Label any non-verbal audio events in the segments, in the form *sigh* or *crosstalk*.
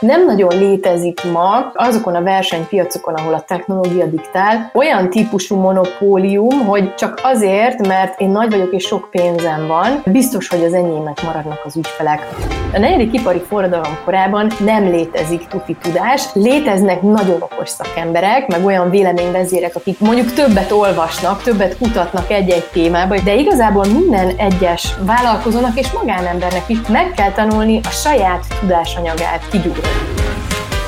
Nem nagyon létezik ma azokon a versenypiacokon, ahol a technológia diktál, olyan típusú monopólium, hogy csak azért, mert én nagy vagyok és sok pénzem van, biztos, hogy az enyémek maradnak az ügyfelek. A negyedik ipari forradalom korában nem létezik tuti tudás, léteznek nagyon okos szakemberek, meg olyan véleményvezérek, akik mondjuk többet olvasnak, többet kutatnak egy-egy témába, de igazából minden egyes vállalkozónak és magánembernek is meg kell tanulni a saját tudásanyagát kigyúrni.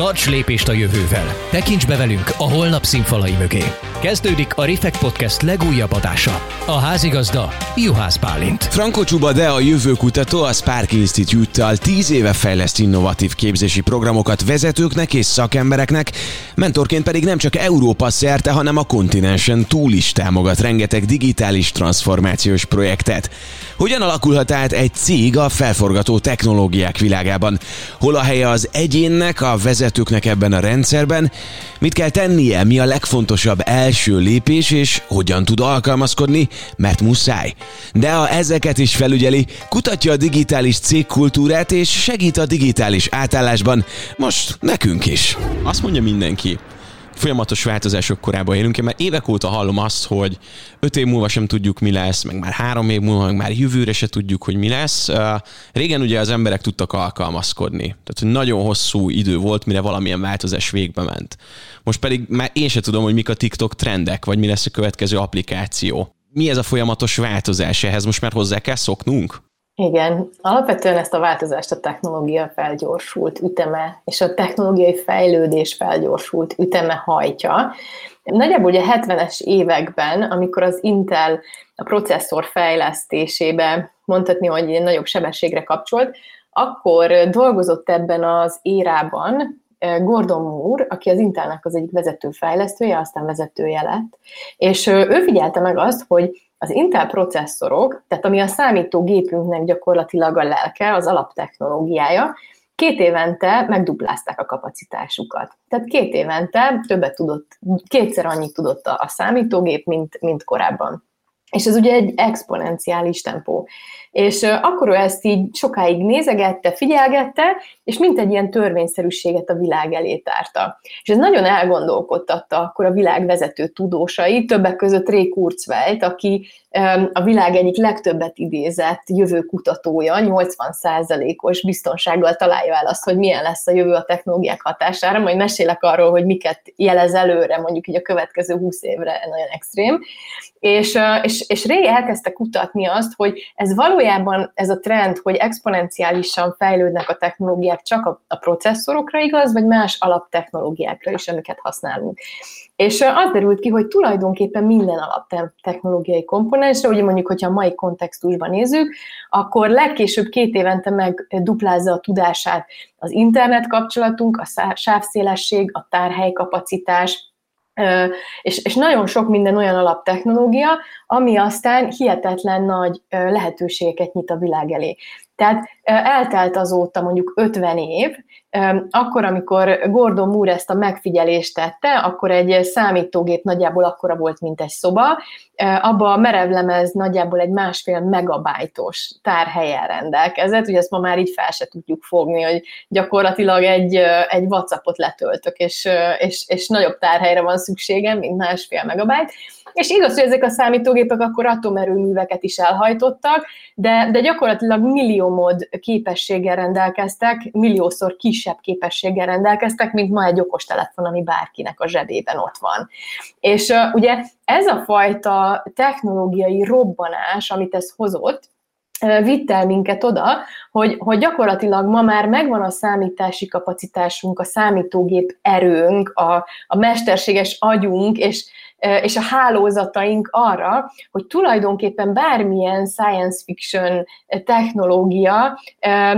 Tarts lépést a jövővel! Tekints be velünk a holnap színfalai mögé! Kezdődik a Refekt Podcast legújabb adása. A házigazda Juhász Bálint. Franco Csuba de a jövőkutató a Spark Institute-tal 10 éve fejleszt innovatív képzési programokat vezetőknek és szakembereknek, mentorként pedig nem csak Európa szerte, hanem a kontinensen túl is támogat rengeteg digitális transformációs projektet. Hogyan alakulhat át egy cég a felforgató technológiák világában? Hol a helye az egyénnek, a vezetőknek ebben a rendszerben? Mit kell tennie? Mi a legfontosabb első lépés, és hogyan tud alkalmazkodni? Mert muszáj. De ha ezeket is felügyeli, kutatja a digitális cégkultúrát, és segít a digitális átállásban, most nekünk is. Azt mondja mindenki, folyamatos változások korában élünk. Már évek óta hallom azt, hogy öt év múlva sem tudjuk, mi lesz, meg már három év múlva, meg már jövőre se tudjuk, hogy mi lesz. Régen ugye az emberek tudtak alkalmazkodni. Tehát, hogy nagyon hosszú idő volt, mire valamilyen változás végbe ment. Most pedig már én se tudom, hogy mik a TikTok trendek, vagy mi lesz a következő applikáció. Mi ez a folyamatos változás? Ehhez most már hozzá kell szoknunk? Igen, alapvetően ezt a változást a technológia felgyorsult üteme, és a technológiai fejlődés felgyorsult üteme hajtja. Nagyjából ugye 70-es években, amikor az Intel a processzor fejlesztésébe mondhatni, hogy nagyobb sebességre kapcsolt, akkor dolgozott ebben az érában eh, Gordon Moore, aki az Intelnek az egyik vezető fejlesztője, aztán vezetője lett, és ő figyelte meg azt, hogy az Intel processzorok, tehát ami a számítógépünknek gyakorlatilag a lelke, az alaptechnológiája, két évente megduplázták a kapacitásukat. Tehát két évente többet tudott, kétszer annyit tudott a, a számítógép, mint, mint korábban. És ez ugye egy exponenciális tempó. És akkor ő ezt így sokáig nézegette, figyelgette, és mint egy ilyen törvényszerűséget a világ elé tárta. És ez nagyon elgondolkodtatta akkor a világ vezető tudósai, többek között Ray Kurzweil, aki a világ egyik legtöbbet idézett jövőkutatója, 80%-os biztonsággal találja el azt, hogy milyen lesz a jövő a technológiák hatására, majd mesélek arról, hogy miket jelez előre, mondjuk így a következő 20 évre nagyon extrém. És, és, és Ray elkezdte kutatni azt, hogy ez valójában ez a trend, hogy exponenciálisan fejlődnek a technológiák csak a, a processzorokra igaz, vagy más alaptechnológiákra is, amiket használunk. És az derült ki, hogy tulajdonképpen minden alaptechnológiai komponensre, ugye mondjuk, hogyha a mai kontextusban nézzük, akkor legkésőbb két évente megduplázza a tudását az internet kapcsolatunk, a sávszélesség, a tárhely kapacitás, és, és nagyon sok minden olyan alaptechnológia, ami aztán hihetetlen nagy lehetőségeket nyit a világ elé. Tehát eltelt azóta mondjuk 50 év, akkor, amikor Gordon Moore ezt a megfigyelést tette, akkor egy számítógép nagyjából akkora volt, mint egy szoba, abba a merevlemez nagyjából egy másfél megabajtos tárhelyen rendelkezett, ugye ezt ma már így fel se tudjuk fogni, hogy gyakorlatilag egy, egy WhatsAppot letöltök, és, és, és nagyobb tárhelyre van szükségem, mint másfél megabajt, és igaz, hogy ezek a számítógépek akkor atomerőműveket is elhajtottak, de, de gyakorlatilag milliómod képességgel rendelkeztek, milliószor kisebb képességgel rendelkeztek, mint ma egy okostelefon, ami bárkinek a zsebében ott van. És ugye ez a fajta technológiai robbanás, amit ez hozott, vitt el minket oda, hogy, hogy gyakorlatilag ma már megvan a számítási kapacitásunk, a számítógép erőnk, a, a mesterséges agyunk, és és a hálózataink arra, hogy tulajdonképpen bármilyen science fiction technológia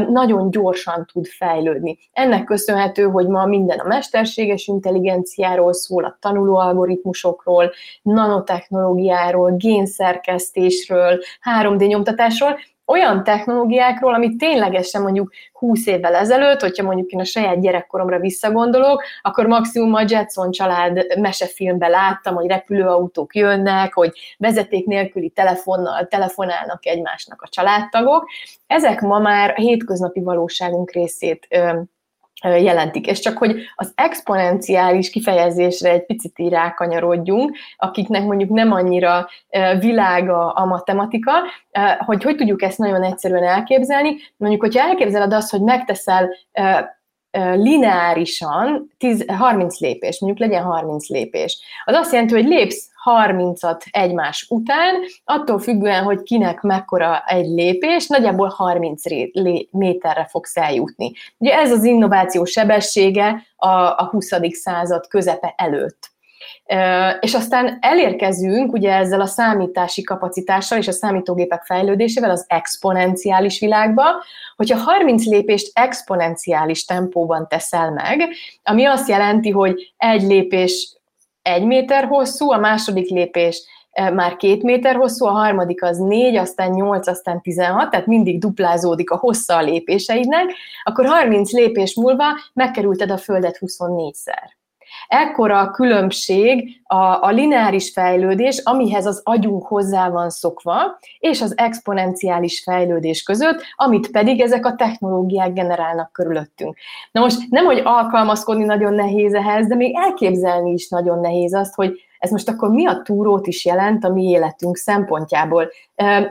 nagyon gyorsan tud fejlődni. Ennek köszönhető, hogy ma minden a mesterséges intelligenciáról szól, a tanuló algoritmusokról, nanotechnológiáról, génszerkesztésről, 3D nyomtatásról, olyan technológiákról, amit ténylegesen mondjuk 20 évvel ezelőtt, hogyha mondjuk én a saját gyerekkoromra visszagondolok, akkor maximum a Jetson család mesefilmbe láttam, hogy repülőautók jönnek, hogy vezeték nélküli telefonnal telefonálnak egymásnak a családtagok. Ezek ma már a hétköznapi valóságunk részét jelentik. És csak, hogy az exponenciális kifejezésre egy picit így rákanyarodjunk, akiknek mondjuk nem annyira világa a matematika, hogy hogy tudjuk ezt nagyon egyszerűen elképzelni. Mondjuk, hogyha elképzeled azt, hogy megteszel lineárisan 10, 30 lépés, mondjuk legyen 30 lépés. Az azt jelenti, hogy lépsz 30-at egymás után, attól függően, hogy kinek mekkora egy lépés, nagyjából 30 méterre fogsz eljutni. Ugye ez az innováció sebessége a, a 20. század közepe előtt. És aztán elérkezünk ugye ezzel a számítási kapacitással és a számítógépek fejlődésével az exponenciális világba, hogyha 30 lépést exponenciális tempóban teszel meg, ami azt jelenti, hogy egy lépés egy méter hosszú, a második lépés már két méter hosszú, a harmadik az négy, aztán nyolc, aztán tizenhat, tehát mindig duplázódik a hossza a lépéseidnek, akkor 30 lépés múlva megkerülted a Földet 24-szer ekkora a különbség a, a lineáris fejlődés, amihez az agyunk hozzá van szokva, és az exponenciális fejlődés között, amit pedig ezek a technológiák generálnak körülöttünk. Na most nem, hogy alkalmazkodni nagyon nehéz ehhez, de még elképzelni is nagyon nehéz azt, hogy ez most akkor mi a túrót is jelent a mi életünk szempontjából?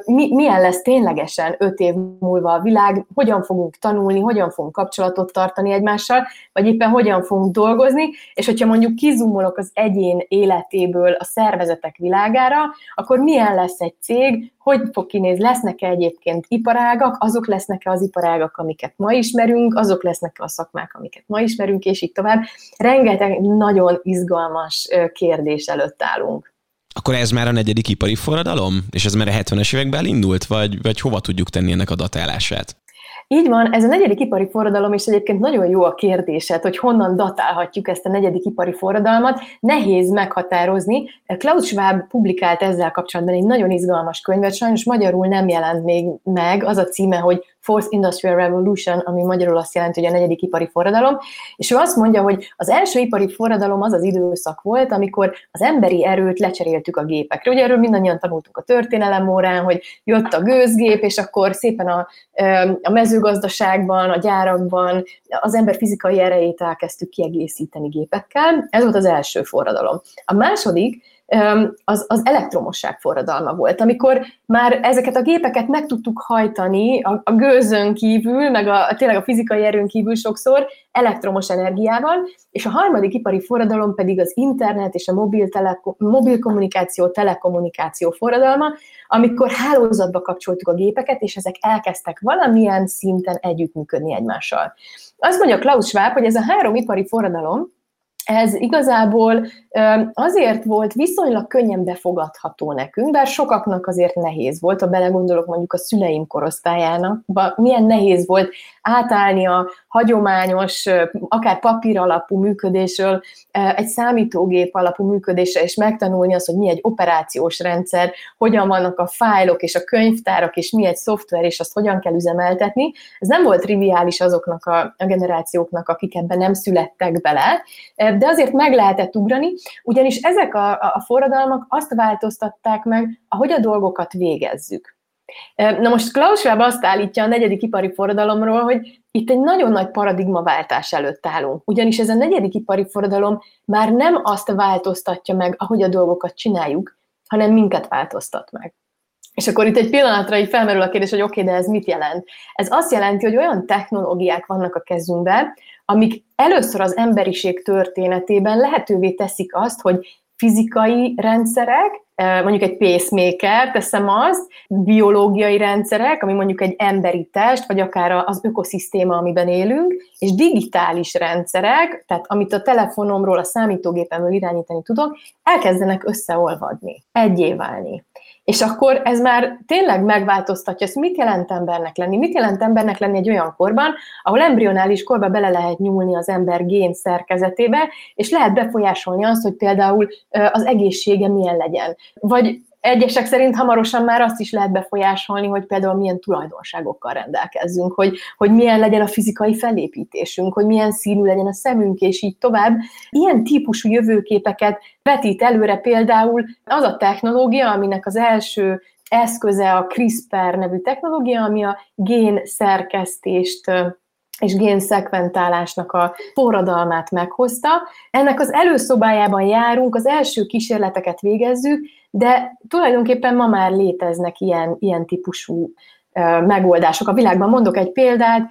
Mi, milyen lesz ténylegesen öt év múlva a világ, hogyan fogunk tanulni, hogyan fogunk kapcsolatot tartani egymással, vagy éppen hogyan fogunk dolgozni, és hogyha mondjuk kizumolok az egyén életéből a szervezetek világára, akkor milyen lesz egy cég, hogy fog kinézni, lesznek-e egyébként iparágak, azok lesznek-e az iparágak, amiket ma ismerünk, azok lesznek-e a szakmák, amiket ma ismerünk, és így tovább. Rengeteg nagyon izgalmas kérdés előtt állunk. Akkor ez már a negyedik ipari forradalom? És ez már a 70-es években indult, vagy, vagy hova tudjuk tenni ennek a datálását? Így van, ez a negyedik ipari forradalom, és egyébként nagyon jó a kérdésed, hogy honnan datálhatjuk ezt a negyedik ipari forradalmat. Nehéz meghatározni. Klaus Schwab publikált ezzel kapcsolatban egy nagyon izgalmas könyvet, sajnos magyarul nem jelent még meg, az a címe, hogy Fourth Industrial Revolution, ami magyarul azt jelenti, hogy a negyedik ipari forradalom, és ő azt mondja, hogy az első ipari forradalom az az időszak volt, amikor az emberi erőt lecseréltük a gépekre. Ugye erről mindannyian tanultunk a történelem órán, hogy jött a gőzgép, és akkor szépen a, a mezőgazdaságban, a gyárakban az ember fizikai erejét elkezdtük kiegészíteni gépekkel. Ez volt az első forradalom. A második, az, az elektromosság forradalma volt, amikor már ezeket a gépeket meg tudtuk hajtani a, a gőzön kívül, meg a, tényleg a fizikai erőn kívül sokszor elektromos energiával, és a harmadik ipari forradalom pedig az internet és a mobil, teleko, mobil kommunikáció, telekommunikáció forradalma, amikor hálózatba kapcsoltuk a gépeket, és ezek elkezdtek valamilyen szinten együttműködni egymással. Azt mondja Klaus Schwab, hogy ez a három ipari forradalom, ez igazából azért volt viszonylag könnyen befogadható nekünk, bár sokaknak azért nehéz volt, ha belegondolok mondjuk a szüleim korosztályának, milyen nehéz volt átállni a hagyományos, akár papír alapú működésről egy számítógép alapú működésre, és megtanulni azt, hogy mi egy operációs rendszer, hogyan vannak a fájlok és a könyvtárak, és mi egy szoftver, és azt hogyan kell üzemeltetni. Ez nem volt triviális azoknak a, generációknak, akik ebben nem születtek bele, de azért meg lehetett ugrani, ugyanis ezek a, a forradalmak azt változtatták meg, ahogy a dolgokat végezzük. Na most Klaus Schwab azt állítja a negyedik ipari forradalomról, hogy itt egy nagyon nagy paradigmaváltás előtt állunk, ugyanis ez a negyedik ipari forradalom már nem azt változtatja meg, ahogy a dolgokat csináljuk, hanem minket változtat meg. És akkor itt egy pillanatra így felmerül a kérdés, hogy oké, okay, de ez mit jelent? Ez azt jelenti, hogy olyan technológiák vannak a kezünkben, amik először az emberiség történetében lehetővé teszik azt, hogy fizikai rendszerek, mondjuk egy pacemaker, teszem azt, biológiai rendszerek, ami mondjuk egy emberi test, vagy akár az ökoszisztéma, amiben élünk, és digitális rendszerek, tehát amit a telefonomról, a számítógépemről irányítani tudok, elkezdenek összeolvadni, egyé. És akkor ez már tényleg megváltoztatja, ezt mit jelent embernek lenni? Mit jelent embernek lenni egy olyan korban, ahol embrionális korba bele lehet nyúlni az ember gén szerkezetébe, és lehet befolyásolni azt, hogy például az egészsége milyen legyen. Vagy egyesek szerint hamarosan már azt is lehet befolyásolni, hogy például milyen tulajdonságokkal rendelkezzünk, hogy, hogy milyen legyen a fizikai felépítésünk, hogy milyen színű legyen a szemünk, és így tovább. Ilyen típusú jövőképeket vetít előre például az a technológia, aminek az első eszköze a CRISPR nevű technológia, ami a gén szerkesztést és génszekventálásnak a forradalmát meghozta. Ennek az előszobájában járunk, az első kísérleteket végezzük, de tulajdonképpen ma már léteznek ilyen, ilyen típusú megoldások a világban. Mondok egy példát,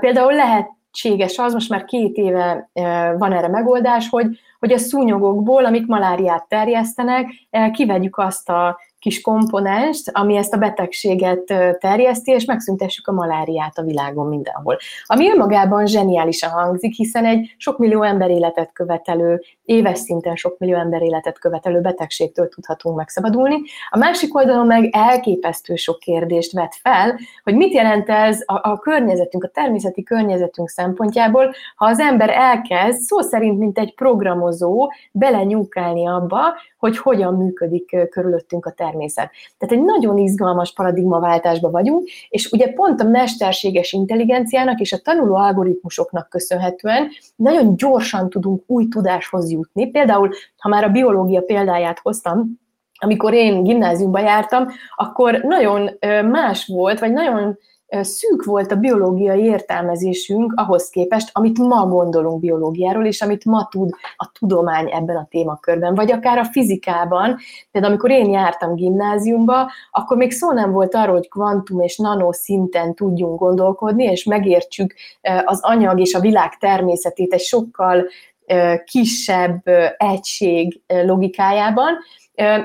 például lehetséges az, most már két éve van erre megoldás, hogy, hogy a szúnyogokból, amik maláriát terjesztenek, kivegyük azt a kis komponenst, ami ezt a betegséget terjeszti, és megszüntessük a maláriát a világon mindenhol. Ami önmagában zseniálisan hangzik, hiszen egy sok millió ember életet követelő, éves szinten sok millió ember életet követelő betegségtől tudhatunk megszabadulni. A másik oldalon meg elképesztő sok kérdést vet fel, hogy mit jelent ez a, a környezetünk, a természeti környezetünk szempontjából, ha az ember elkezd szó szerint, mint egy programozó, belenyúkálni abba, hogy hogyan működik körülöttünk a természet. Tehát egy nagyon izgalmas paradigmaváltásban vagyunk, és ugye pont a mesterséges intelligenciának és a tanuló algoritmusoknak köszönhetően nagyon gyorsan tudunk új tudáshoz jutni. Például, ha már a biológia példáját hoztam, amikor én gimnáziumba jártam, akkor nagyon más volt, vagy nagyon szűk volt a biológiai értelmezésünk ahhoz képest, amit ma gondolunk biológiáról, és amit ma tud a tudomány ebben a témakörben, vagy akár a fizikában. Például amikor én jártam gimnáziumba, akkor még szó nem volt arról, hogy kvantum és nano szinten tudjunk gondolkodni, és megértsük az anyag és a világ természetét egy sokkal kisebb egység logikájában,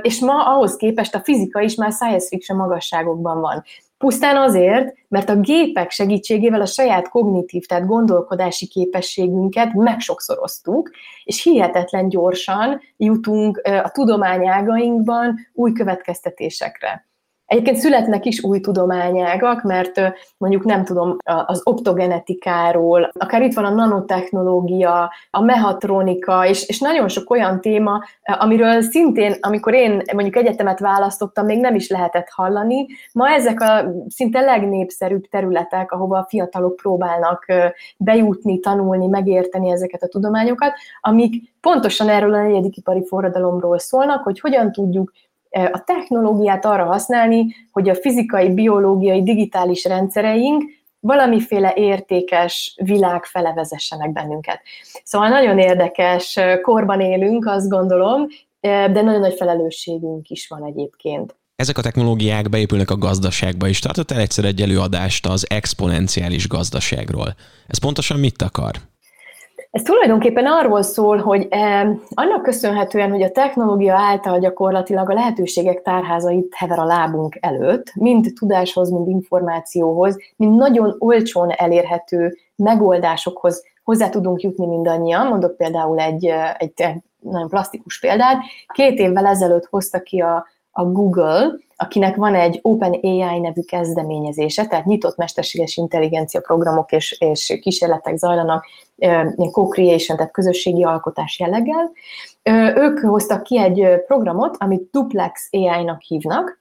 és ma ahhoz képest a fizika is már science fiction magasságokban van. Pusztán azért, mert a gépek segítségével a saját kognitív, tehát gondolkodási képességünket megsokszoroztuk, és hihetetlen gyorsan jutunk a tudományágainkban új következtetésekre. Egyébként születnek is új tudományágak, mert mondjuk nem tudom, az optogenetikáról, akár itt van a nanotechnológia, a mehatronika, és, és nagyon sok olyan téma, amiről szintén, amikor én mondjuk egyetemet választottam, még nem is lehetett hallani. Ma ezek a szinte legnépszerűbb területek, ahova a fiatalok próbálnak bejutni, tanulni, megérteni ezeket a tudományokat, amik pontosan erről a negyedik ipari forradalomról szólnak, hogy hogyan tudjuk a technológiát arra használni, hogy a fizikai, biológiai, digitális rendszereink valamiféle értékes világ fele vezessenek bennünket. Szóval nagyon érdekes korban élünk, azt gondolom, de nagyon nagy felelősségünk is van egyébként. Ezek a technológiák beépülnek a gazdaságba is. Tartott el egyszer egy előadást az exponenciális gazdaságról. Ez pontosan mit akar? Ez tulajdonképpen arról szól, hogy eh, annak köszönhetően, hogy a technológia által gyakorlatilag a lehetőségek tárházait hever a lábunk előtt, mind tudáshoz, mind információhoz, mind nagyon olcsón elérhető megoldásokhoz hozzá tudunk jutni mindannyian. Mondok például egy, eh, egy nagyon plastikus példát. Két évvel ezelőtt hozta ki a, a Google, akinek van egy OpenAI nevű kezdeményezése, tehát nyitott mesterséges intelligencia programok és, és kísérletek zajlanak co-creation, tehát közösségi alkotás jelleggel. Ők hoztak ki egy programot, amit Duplex AI-nak hívnak,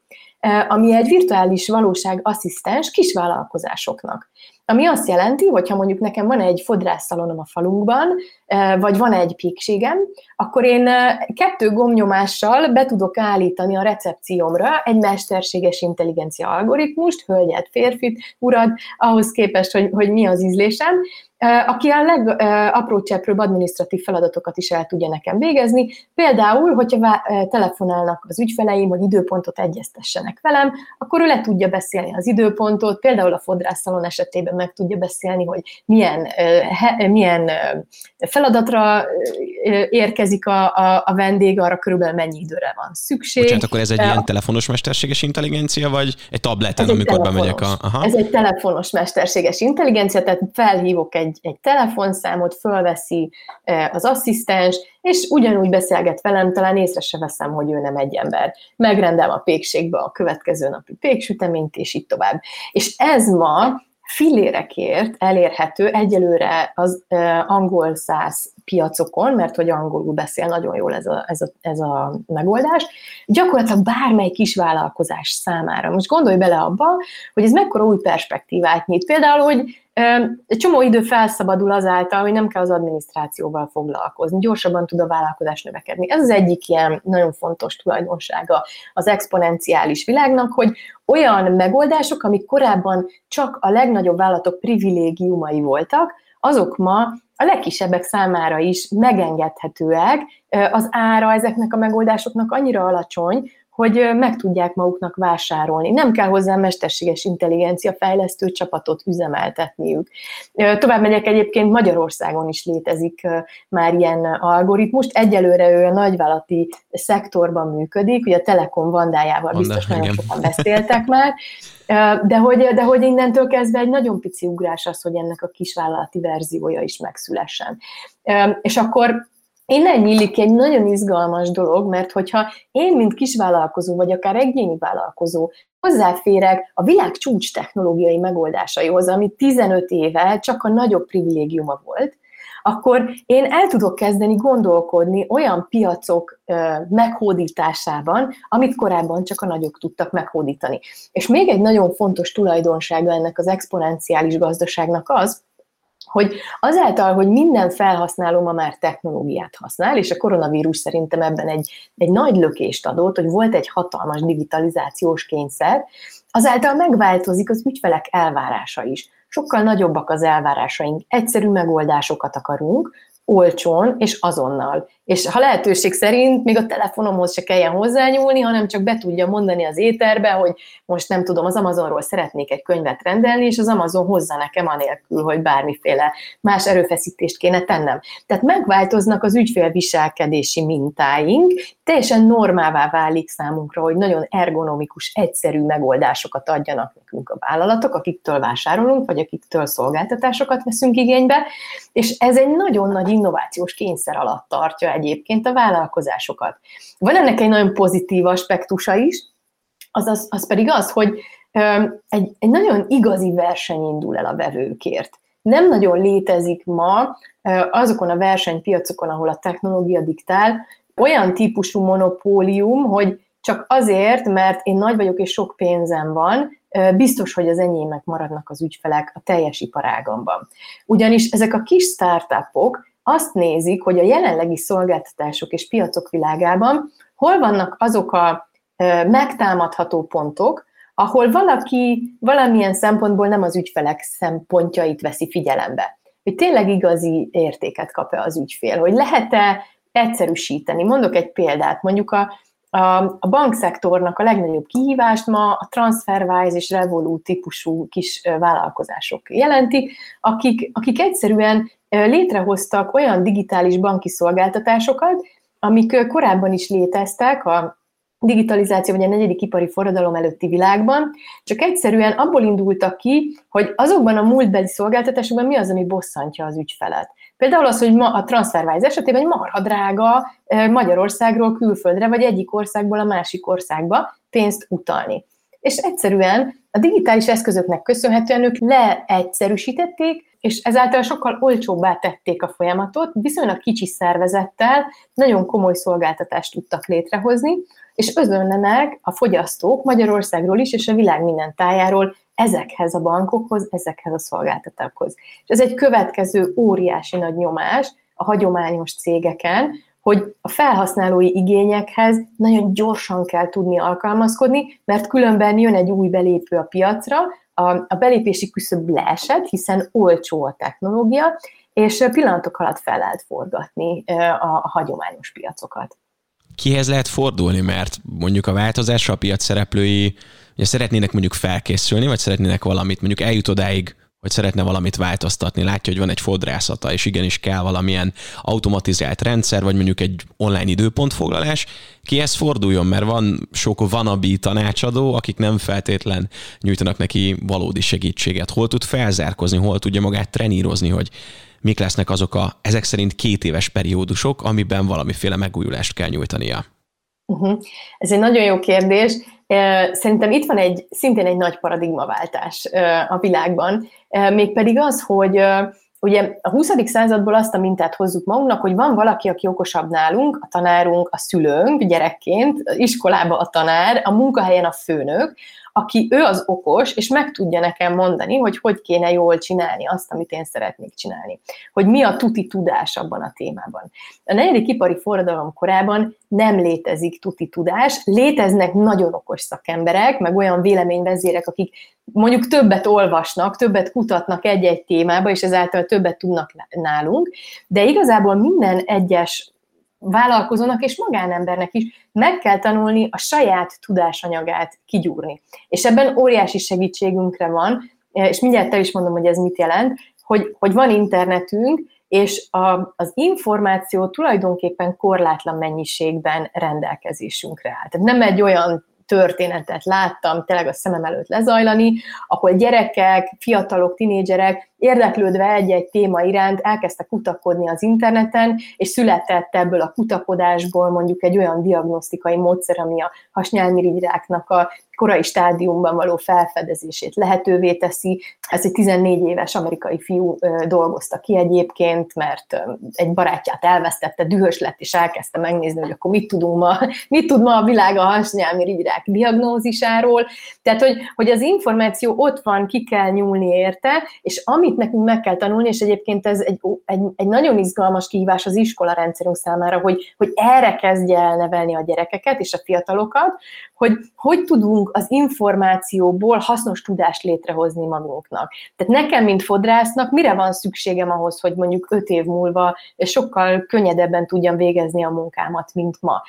ami egy virtuális valóság asszisztens kisvállalkozásoknak. Ami azt jelenti, hogy ha mondjuk nekem van egy fodrászszalonom a falunkban, vagy van egy pékségem, akkor én kettő gomnyomással be tudok állítani a recepciómra egy mesterséges intelligencia algoritmust, hölgyet, férfit, urat, ahhoz képest, hogy, hogy mi az ízlésem, aki a legapró cseprőbb adminisztratív feladatokat is el tudja nekem végezni. Például, hogyha telefonálnak az ügyfeleim, hogy időpontot egyeztessenek velem, akkor ő le tudja beszélni az időpontot, például a fodrászszalon esetében meg tudja beszélni, hogy milyen, milyen feladatra érkezik a, a, a vendég, arra körülbelül mennyi időre van szükség. Bocsánat, akkor ez egy ilyen telefonos mesterséges intelligencia, vagy egy tableten, amikor bemegyek a... Aha. Ez egy telefonos mesterséges intelligencia, tehát felhívok egy egy, telefonszámot, fölveszi az asszisztens, és ugyanúgy beszélget velem, talán észre se veszem, hogy ő nem egy ember. Megrendel a pékségbe a következő napi péksüteményt, és így tovább. És ez ma fillérekért elérhető egyelőre az angol száz piacokon, mert hogy angolul beszél nagyon jól ez a, ez a, ez a megoldás, gyakorlatilag bármely kisvállalkozás számára. Most gondolj bele abba, hogy ez mekkora új perspektívát nyit. Például, hogy egy csomó idő felszabadul azáltal, hogy nem kell az adminisztrációval foglalkozni, gyorsabban tud a vállalkozás növekedni. Ez az egyik ilyen nagyon fontos tulajdonsága az exponenciális világnak, hogy olyan megoldások, amik korábban csak a legnagyobb vállalatok privilégiumai voltak, azok ma a legkisebbek számára is megengedhetőek. Az ára ezeknek a megoldásoknak annyira alacsony, hogy meg tudják maguknak vásárolni. Nem kell hozzá mesterséges intelligencia fejlesztő csapatot üzemeltetniük. Tovább megyek egyébként Magyarországon is létezik már ilyen algoritmus. Egyelőre ő a nagyvállalati szektorban működik, ugye a Telekom vandájával biztos nagyon sokan beszéltek már, de hogy, de hogy innentől kezdve egy nagyon pici ugrás az, hogy ennek a kisvállalati verziója is megszülessen. És akkor Innen nyílik egy nagyon izgalmas dolog, mert hogyha én, mint kisvállalkozó, vagy akár egyéni vállalkozó hozzáférek a világ csúcs technológiai megoldásaihoz, ami 15 éve csak a nagyobb privilégiuma volt, akkor én el tudok kezdeni gondolkodni olyan piacok meghódításában, amit korábban csak a nagyok tudtak meghódítani. És még egy nagyon fontos tulajdonsága ennek az exponenciális gazdaságnak az, hogy azáltal, hogy minden felhasználó ma már technológiát használ, és a koronavírus szerintem ebben egy, egy nagy lökést adott, hogy volt egy hatalmas digitalizációs kényszer, azáltal megváltozik az ügyfelek elvárása is. Sokkal nagyobbak az elvárásaink, egyszerű megoldásokat akarunk, olcsón és azonnal. És ha lehetőség szerint még a telefonomhoz se kelljen hozzányúlni, hanem csak be tudja mondani az éterbe, hogy most nem tudom, az Amazonról szeretnék egy könyvet rendelni, és az Amazon hozza nekem anélkül, hogy bármiféle más erőfeszítést kéne tennem. Tehát megváltoznak az ügyfélviselkedési mintáink, teljesen normává válik számunkra, hogy nagyon ergonomikus, egyszerű megoldásokat adjanak nekünk a vállalatok, akiktől vásárolunk, vagy akiktől szolgáltatásokat veszünk igénybe, és ez egy nagyon nagy innovációs kényszer alatt tartja egyébként a vállalkozásokat. Van ennek egy nagyon pozitív aspektusa is, az, az, az pedig az, hogy egy, egy nagyon igazi verseny indul el a vevőkért. Nem nagyon létezik ma azokon a versenypiacokon, ahol a technológia diktál, olyan típusú monopólium, hogy csak azért, mert én nagy vagyok és sok pénzem van, biztos, hogy az enyémek maradnak az ügyfelek a teljes iparágamban. Ugyanis ezek a kis startupok azt nézik, hogy a jelenlegi szolgáltatások és piacok világában hol vannak azok a megtámadható pontok, ahol valaki valamilyen szempontból nem az ügyfelek szempontjait veszi figyelembe. Hogy tényleg igazi értéket kap-e az ügyfél, hogy lehet-e egyszerűsíteni. Mondok egy példát, mondjuk a, a, a bankszektornak a legnagyobb kihívást ma a TransferWise és Revolut típusú kis vállalkozások jelentik, akik, akik egyszerűen létrehoztak olyan digitális banki szolgáltatásokat, amik korábban is léteztek a digitalizáció vagy a negyedik ipari forradalom előtti világban, csak egyszerűen abból indultak ki, hogy azokban a múltbeli szolgáltatásokban mi az, ami bosszantja az ügyfelet. Például az, hogy ma a TransferWise esetében egy marha drága Magyarországról külföldre, vagy egyik országból a másik országba pénzt utalni. És egyszerűen a digitális eszközöknek köszönhetően ők leegyszerűsítették, és ezáltal sokkal olcsóbbá tették a folyamatot, viszonylag kicsi szervezettel nagyon komoly szolgáltatást tudtak létrehozni, és özönlenek a fogyasztók Magyarországról is, és a világ minden tájáról ezekhez a bankokhoz, ezekhez a szolgáltatókhoz. És ez egy következő óriási nagy nyomás a hagyományos cégeken, hogy a felhasználói igényekhez nagyon gyorsan kell tudni alkalmazkodni, mert különben jön egy új belépő a piacra, a, belépési küszöb leesett, hiszen olcsó a technológia, és pillanatok alatt fel lehet forgatni a, a hagyományos piacokat. Kihez lehet fordulni, mert mondjuk a változásra a piac szereplői ugye szeretnének mondjuk felkészülni, vagy szeretnének valamit, mondjuk eljut odáig, hogy szeretne valamit változtatni, látja, hogy van egy fodrászata, és igenis kell valamilyen automatizált rendszer, vagy mondjuk egy online időpontfoglalás, kihez forduljon, mert van sok vanabi tanácsadó, akik nem feltétlen nyújtanak neki valódi segítséget. Hol tud felzárkozni, hol tudja magát trenírozni, hogy mik lesznek azok a ezek szerint két éves periódusok, amiben valamiféle megújulást kell nyújtania. Uh-huh. Ez egy nagyon jó kérdés. Szerintem itt van egy szintén egy nagy paradigmaváltás a világban, mégpedig az, hogy ugye a 20. századból azt a mintát hozzuk magunknak, hogy van valaki, aki okosabb nálunk, a tanárunk, a szülőnk gyerekként, iskolába a tanár, a munkahelyen a főnök, aki ő az okos, és meg tudja nekem mondani, hogy hogy kéne jól csinálni azt, amit én szeretnék csinálni. Hogy mi a tuti tudás abban a témában. A negyedik ipari forradalom korában nem létezik tuti tudás, léteznek nagyon okos szakemberek, meg olyan véleményvezérek, akik mondjuk többet olvasnak, többet kutatnak egy-egy témába, és ezáltal többet tudnak nálunk, de igazából minden egyes vállalkozónak és magánembernek is meg kell tanulni a saját tudásanyagát kigyúrni. És ebben óriási segítségünkre van, és mindjárt el is mondom, hogy ez mit jelent, hogy, hogy van internetünk, és a, az információ tulajdonképpen korlátlan mennyiségben rendelkezésünkre áll. Tehát nem egy olyan történetet láttam tényleg a szemem előtt lezajlani, ahol gyerekek, fiatalok, tinédzserek érdeklődve egy-egy téma iránt elkezdtek kutakodni az interneten, és született ebből a kutakodásból mondjuk egy olyan diagnosztikai módszer, ami a hasnyálmirigyráknak a korai stádiumban való felfedezését lehetővé teszi. Ez egy 14 éves amerikai fiú dolgozta ki egyébként, mert egy barátját elvesztette, dühös lett, és elkezdte megnézni, hogy akkor mit tudunk ma, *laughs* mit tud ma a világ a hasnyálmirigyrák diagnózisáról. Tehát, hogy, hogy az információ ott van, ki kell nyúlni érte, és amit nekünk meg kell tanulni, és egyébként ez egy, egy, egy nagyon izgalmas kihívás az iskola rendszerünk számára, hogy, hogy erre kezdje el nevelni a gyerekeket és a fiatalokat, hogy hogy tudunk az információból hasznos tudást létrehozni magunknak. Tehát nekem, mint fodrásznak, mire van szükségem ahhoz, hogy mondjuk öt év múlva sokkal könnyedebben tudjam végezni a munkámat, mint ma.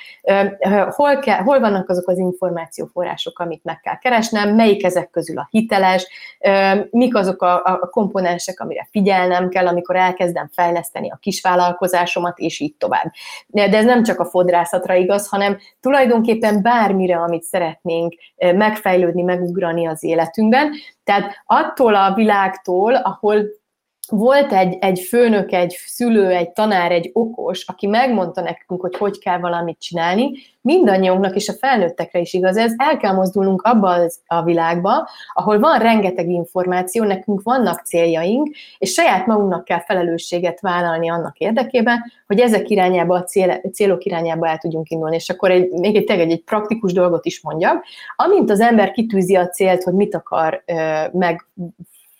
Hol, kell, hol vannak azok az információforrások, amit meg kell keresnem, melyik ezek közül a hiteles, mik azok a, a komponensek, amire figyelnem kell, amikor elkezdem fejleszteni a kisvállalkozásomat, és így tovább. De ez nem csak a fodrászatra igaz, hanem tulajdonképpen bármire, amit amit szeretnénk megfejlődni, megugrani az életünkben. Tehát attól a világtól, ahol volt egy, egy főnök, egy szülő, egy tanár, egy okos, aki megmondta nekünk, hogy hogy kell valamit csinálni, mindannyiunknak és a felnőttekre is igaz ez, el kell mozdulnunk abba az, a világba, ahol van rengeteg információ, nekünk vannak céljaink, és saját magunknak kell felelősséget vállalni annak érdekében, hogy ezek irányába, a cél, célok irányába el tudjunk indulni. És akkor egy, még egy, egy, egy praktikus dolgot is mondjak. Amint az ember kitűzi a célt, hogy mit akar ö, meg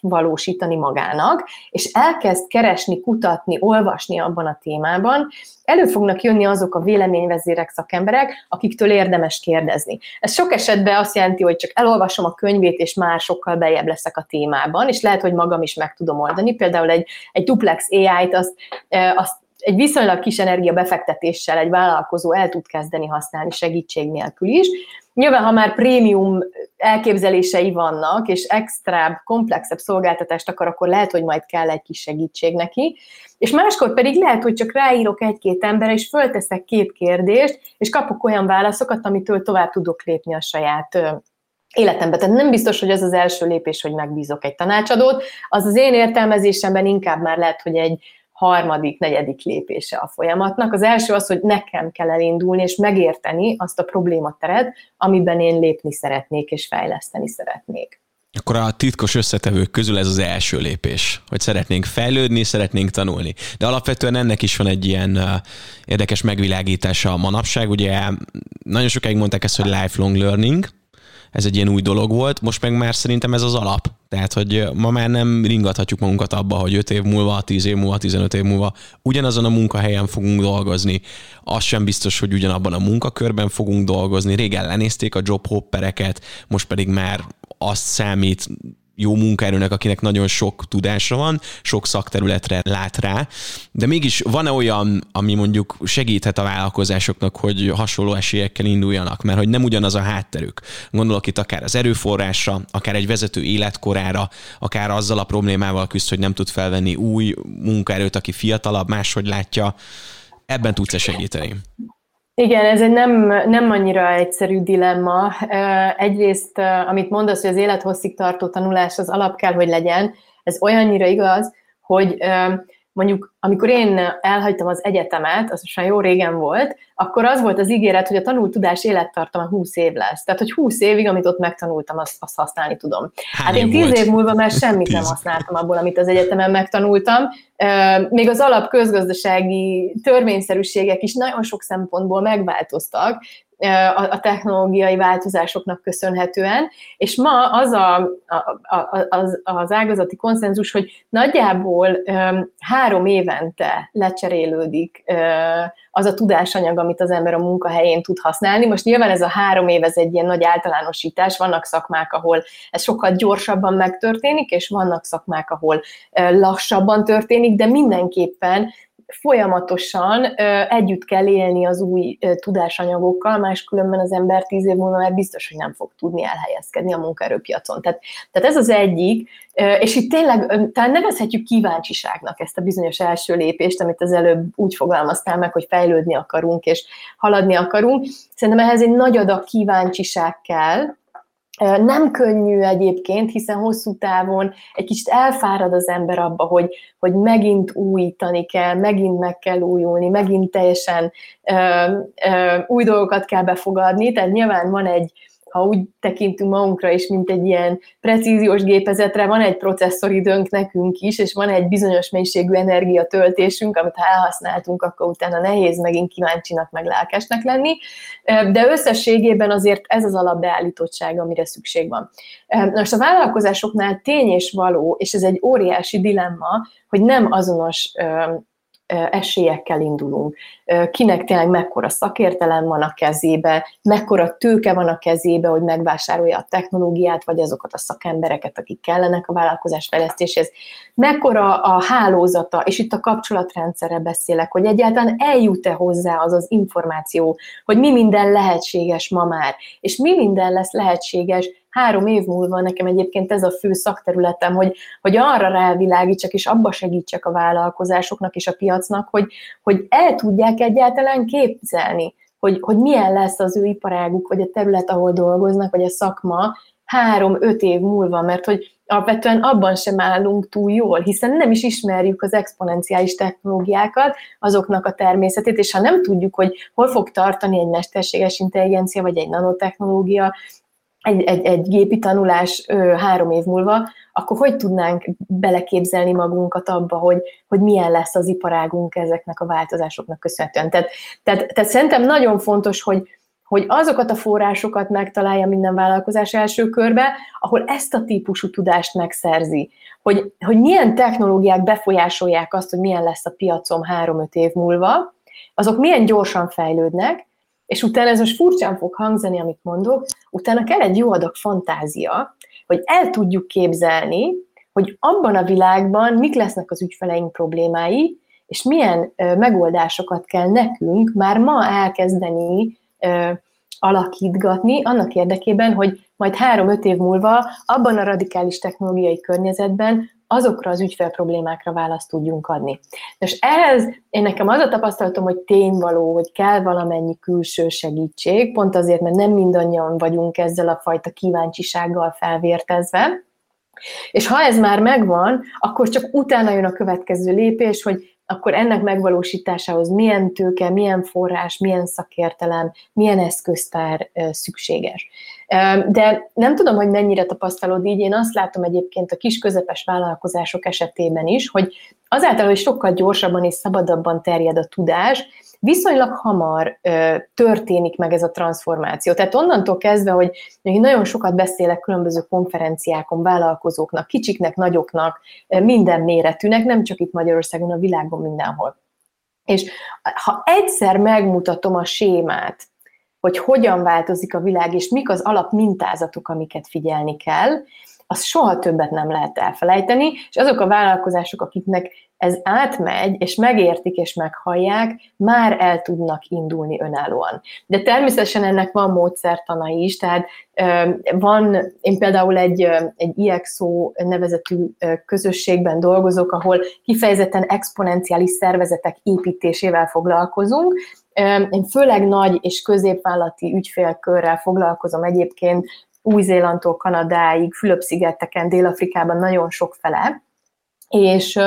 valósítani magának, és elkezd keresni, kutatni, olvasni abban a témában, elő fognak jönni azok a véleményvezérek, szakemberek, akiktől érdemes kérdezni. Ez sok esetben azt jelenti, hogy csak elolvasom a könyvét, és már sokkal bejebb leszek a témában, és lehet, hogy magam is meg tudom oldani. Például egy, egy duplex AI-t, azt, azt egy viszonylag kis energia befektetéssel egy vállalkozó el tud kezdeni használni segítség nélkül is. Nyilván, ha már prémium elképzelései vannak, és extrább, komplexebb szolgáltatást akar, akkor lehet, hogy majd kell egy kis segítség neki. És máskor pedig lehet, hogy csak ráírok egy-két emberre, és fölteszek két kérdést, és kapok olyan válaszokat, amitől tovább tudok lépni a saját életembe. Tehát nem biztos, hogy az az első lépés, hogy megbízok egy tanácsadót. Az az én értelmezésemben inkább már lehet, hogy egy harmadik, negyedik lépése a folyamatnak. Az első az, hogy nekem kell elindulni és megérteni azt a problémateret, amiben én lépni szeretnék és fejleszteni szeretnék. Akkor a titkos összetevők közül ez az első lépés, hogy szeretnénk fejlődni, szeretnénk tanulni. De alapvetően ennek is van egy ilyen érdekes megvilágítása a manapság. Ugye nagyon sokáig mondták ezt, hogy lifelong learning, ez egy ilyen új dolog volt, most meg már szerintem ez az alap. Tehát, hogy ma már nem ringathatjuk magunkat abba, hogy 5 év múlva, 10 év múlva, 15 év múlva ugyanazon a munkahelyen fogunk dolgozni. Az sem biztos, hogy ugyanabban a munkakörben fogunk dolgozni. Régen lenézték a job hoppereket, most pedig már azt számít jó munkaerőnek, akinek nagyon sok tudása van, sok szakterületre lát rá, de mégis van-e olyan, ami mondjuk segíthet a vállalkozásoknak, hogy hasonló esélyekkel induljanak, mert hogy nem ugyanaz a hátterük. Gondolok itt akár az erőforrásra, akár egy vezető életkorára, akár azzal a problémával küzd, hogy nem tud felvenni új munkaerőt, aki fiatalabb, máshogy látja. Ebben tudsz-e segíteni? Igen, ez egy nem, nem annyira egyszerű dilemma. Egyrészt, amit mondasz, hogy az élethosszig tartó tanulás az alap kell, hogy legyen, ez olyannyira igaz, hogy mondjuk amikor én elhagytam az egyetemet, az most jó régen volt, akkor az volt az ígéret, hogy a tanult tudás élettartama 20 év lesz. Tehát, hogy 20 évig, amit ott megtanultam, azt, azt használni tudom. Hány hát én 10 volt? év múlva már semmit tíz. nem használtam abból, amit az egyetemen megtanultam. Még az alap közgazdasági törvényszerűségek is nagyon sok szempontból megváltoztak, a technológiai változásoknak köszönhetően, és ma az a, a, az, az ágazati konszenzus, hogy nagyjából három évente lecserélődik az a tudásanyag, amit az ember a munkahelyén tud használni. Most nyilván ez a három év, ez egy ilyen nagy általánosítás, vannak szakmák, ahol ez sokkal gyorsabban megtörténik, és vannak szakmák, ahol lassabban történik, de mindenképpen folyamatosan együtt kell élni az új tudásanyagokkal, máskülönben az ember tíz év múlva már biztos, hogy nem fog tudni elhelyezkedni a munkaerőpiacon. Tehát, tehát ez az egyik, és itt tényleg talán nevezhetjük kíváncsiságnak ezt a bizonyos első lépést, amit az előbb úgy fogalmaztál meg, hogy fejlődni akarunk és haladni akarunk. Szerintem ehhez egy nagy adag kíváncsiság kell, nem könnyű egyébként, hiszen hosszú távon egy kicsit elfárad az ember abba, hogy, hogy megint újítani kell, megint meg kell újulni, megint teljesen ö, ö, új dolgokat kell befogadni, tehát nyilván van egy, ha úgy tekintünk magunkra is, mint egy ilyen precíziós gépezetre, van egy processzoridőnk nekünk is, és van egy bizonyos mennyiségű energiatöltésünk, amit ha elhasználtunk, akkor utána nehéz megint kíváncsinak, meg lelkesnek lenni, de összességében azért ez az alapbeállítottság, amire szükség van. Most a vállalkozásoknál tény és való, és ez egy óriási dilemma, hogy nem azonos esélyekkel indulunk. Kinek tényleg mekkora szakértelem van a kezébe, mekkora tőke van a kezébe, hogy megvásárolja a technológiát, vagy azokat a szakembereket, akik kellenek a vállalkozás fejlesztéshez, mekkora a hálózata, és itt a kapcsolatrendszerre beszélek, hogy egyáltalán eljut-e hozzá az az információ, hogy mi minden lehetséges ma már, és mi minden lesz lehetséges három év múlva nekem egyébként ez a fő szakterületem, hogy, hogy arra rávilágítsak, és abba segítsek a vállalkozásoknak és a piacnak, hogy, hogy el tudják egyáltalán képzelni, hogy, hogy milyen lesz az ő iparáguk, vagy a terület, ahol dolgoznak, vagy a szakma három-öt év múlva, mert hogy alapvetően abban sem állunk túl jól, hiszen nem is ismerjük az exponenciális technológiákat, azoknak a természetét, és ha nem tudjuk, hogy hol fog tartani egy mesterséges intelligencia, vagy egy nanotechnológia, egy, egy, egy gépi tanulás ö, három év múlva, akkor hogy tudnánk beleképzelni magunkat abba, hogy, hogy milyen lesz az iparágunk ezeknek a változásoknak köszönhetően. Tehát, tehát, tehát szerintem nagyon fontos, hogy, hogy azokat a forrásokat megtalálja minden vállalkozás első körbe, ahol ezt a típusú tudást megszerzi, hogy, hogy milyen technológiák befolyásolják azt, hogy milyen lesz a piacom három-öt év múlva, azok milyen gyorsan fejlődnek, és utána ez most furcsán fog hangzani, amit mondok, utána kell egy jó adag fantázia, hogy el tudjuk képzelni, hogy abban a világban mik lesznek az ügyfeleink problémái, és milyen ö, megoldásokat kell nekünk már ma elkezdeni ö, alakítgatni annak érdekében, hogy majd három-öt év múlva abban a radikális technológiai környezetben azokra az ügyfél problémákra választ tudjunk adni. És ehhez én nekem az a tapasztalatom, hogy tényvaló, hogy kell valamennyi külső segítség, pont azért, mert nem mindannyian vagyunk ezzel a fajta kíváncsisággal felvértezve, és ha ez már megvan, akkor csak utána jön a következő lépés, hogy akkor ennek megvalósításához milyen tőke, milyen forrás, milyen szakértelem, milyen eszköztár szükséges. De nem tudom, hogy mennyire tapasztalod így, én azt látom egyébként a kis-közepes vállalkozások esetében is, hogy azáltal, hogy sokkal gyorsabban és szabadabban terjed a tudás, viszonylag hamar ö, történik meg ez a transformáció. Tehát onnantól kezdve, hogy én nagyon sokat beszélek különböző konferenciákon, vállalkozóknak, kicsiknek, nagyoknak, minden méretűnek, nem csak itt Magyarországon, a világon mindenhol. És ha egyszer megmutatom a sémát, hogy hogyan változik a világ, és mik az alapmintázatok, amiket figyelni kell, az soha többet nem lehet elfelejteni, és azok a vállalkozások, akiknek ez átmegy, és megértik, és meghallják, már el tudnak indulni önállóan. De természetesen ennek van módszertana is, tehát van, én például egy, egy IXO nevezetű közösségben dolgozok, ahol kifejezetten exponenciális szervezetek építésével foglalkozunk, én főleg nagy és középvállalati ügyfélkörrel foglalkozom egyébként, új-Zélandtól Kanadáig, Fülöp-szigeteken, Dél-Afrikában nagyon sok fele, És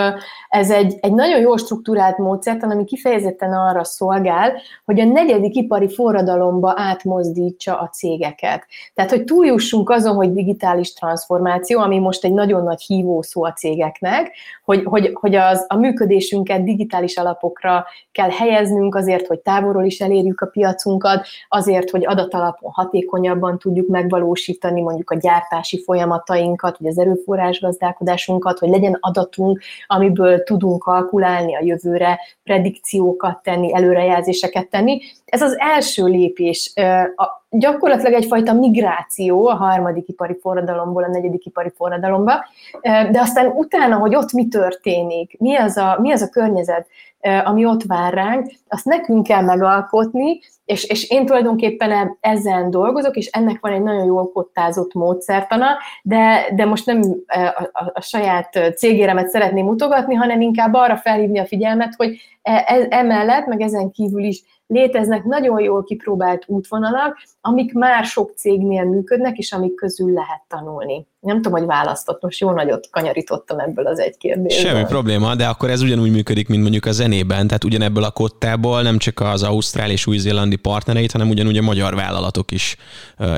ez egy, egy nagyon jó struktúrált módszert, ami kifejezetten arra szolgál, hogy a negyedik ipari forradalomba átmozdítsa a cégeket. Tehát, hogy túljussunk azon, hogy digitális transformáció, ami most egy nagyon nagy hívó szó a cégeknek, hogy, hogy, hogy az, a működésünket digitális alapokra kell helyeznünk azért, hogy távolról is elérjük a piacunkat, azért, hogy adatalapon hatékonyabban tudjuk megvalósítani mondjuk a gyártási folyamatainkat, vagy az erőforrás gazdálkodásunkat, hogy legyen adatunk, amiből tudunk kalkulálni a jövőre, predikciókat tenni, előrejelzéseket tenni. Ez az első lépés, a, gyakorlatilag egyfajta migráció a harmadik ipari forradalomból a negyedik ipari forradalomba, de aztán utána, hogy ott mi történik, mi az a, mi az a környezet, ami ott vár ránk, azt nekünk kell megalkotni, és, és én tulajdonképpen ezen dolgozok, és ennek van egy nagyon jól kottázott módszertana, de, de most nem a, a, a saját cégéremet szeretném mutogatni, hanem inkább arra felhívni a figyelmet, hogy e, e, emellett, meg ezen kívül is léteznek nagyon jól kipróbált útvonalak, amik már sok cégnél működnek, és amik közül lehet tanulni. Nem tudom, hogy választott, most jó nagyot kanyarítottam ebből az egy kérdésből. Semmi probléma, de akkor ez ugyanúgy működik, mint mondjuk a zenében, tehát ugyanebből a kottából nem csak az ausztrál és új-zélandi partnereit, hanem ugyanúgy a magyar vállalatok is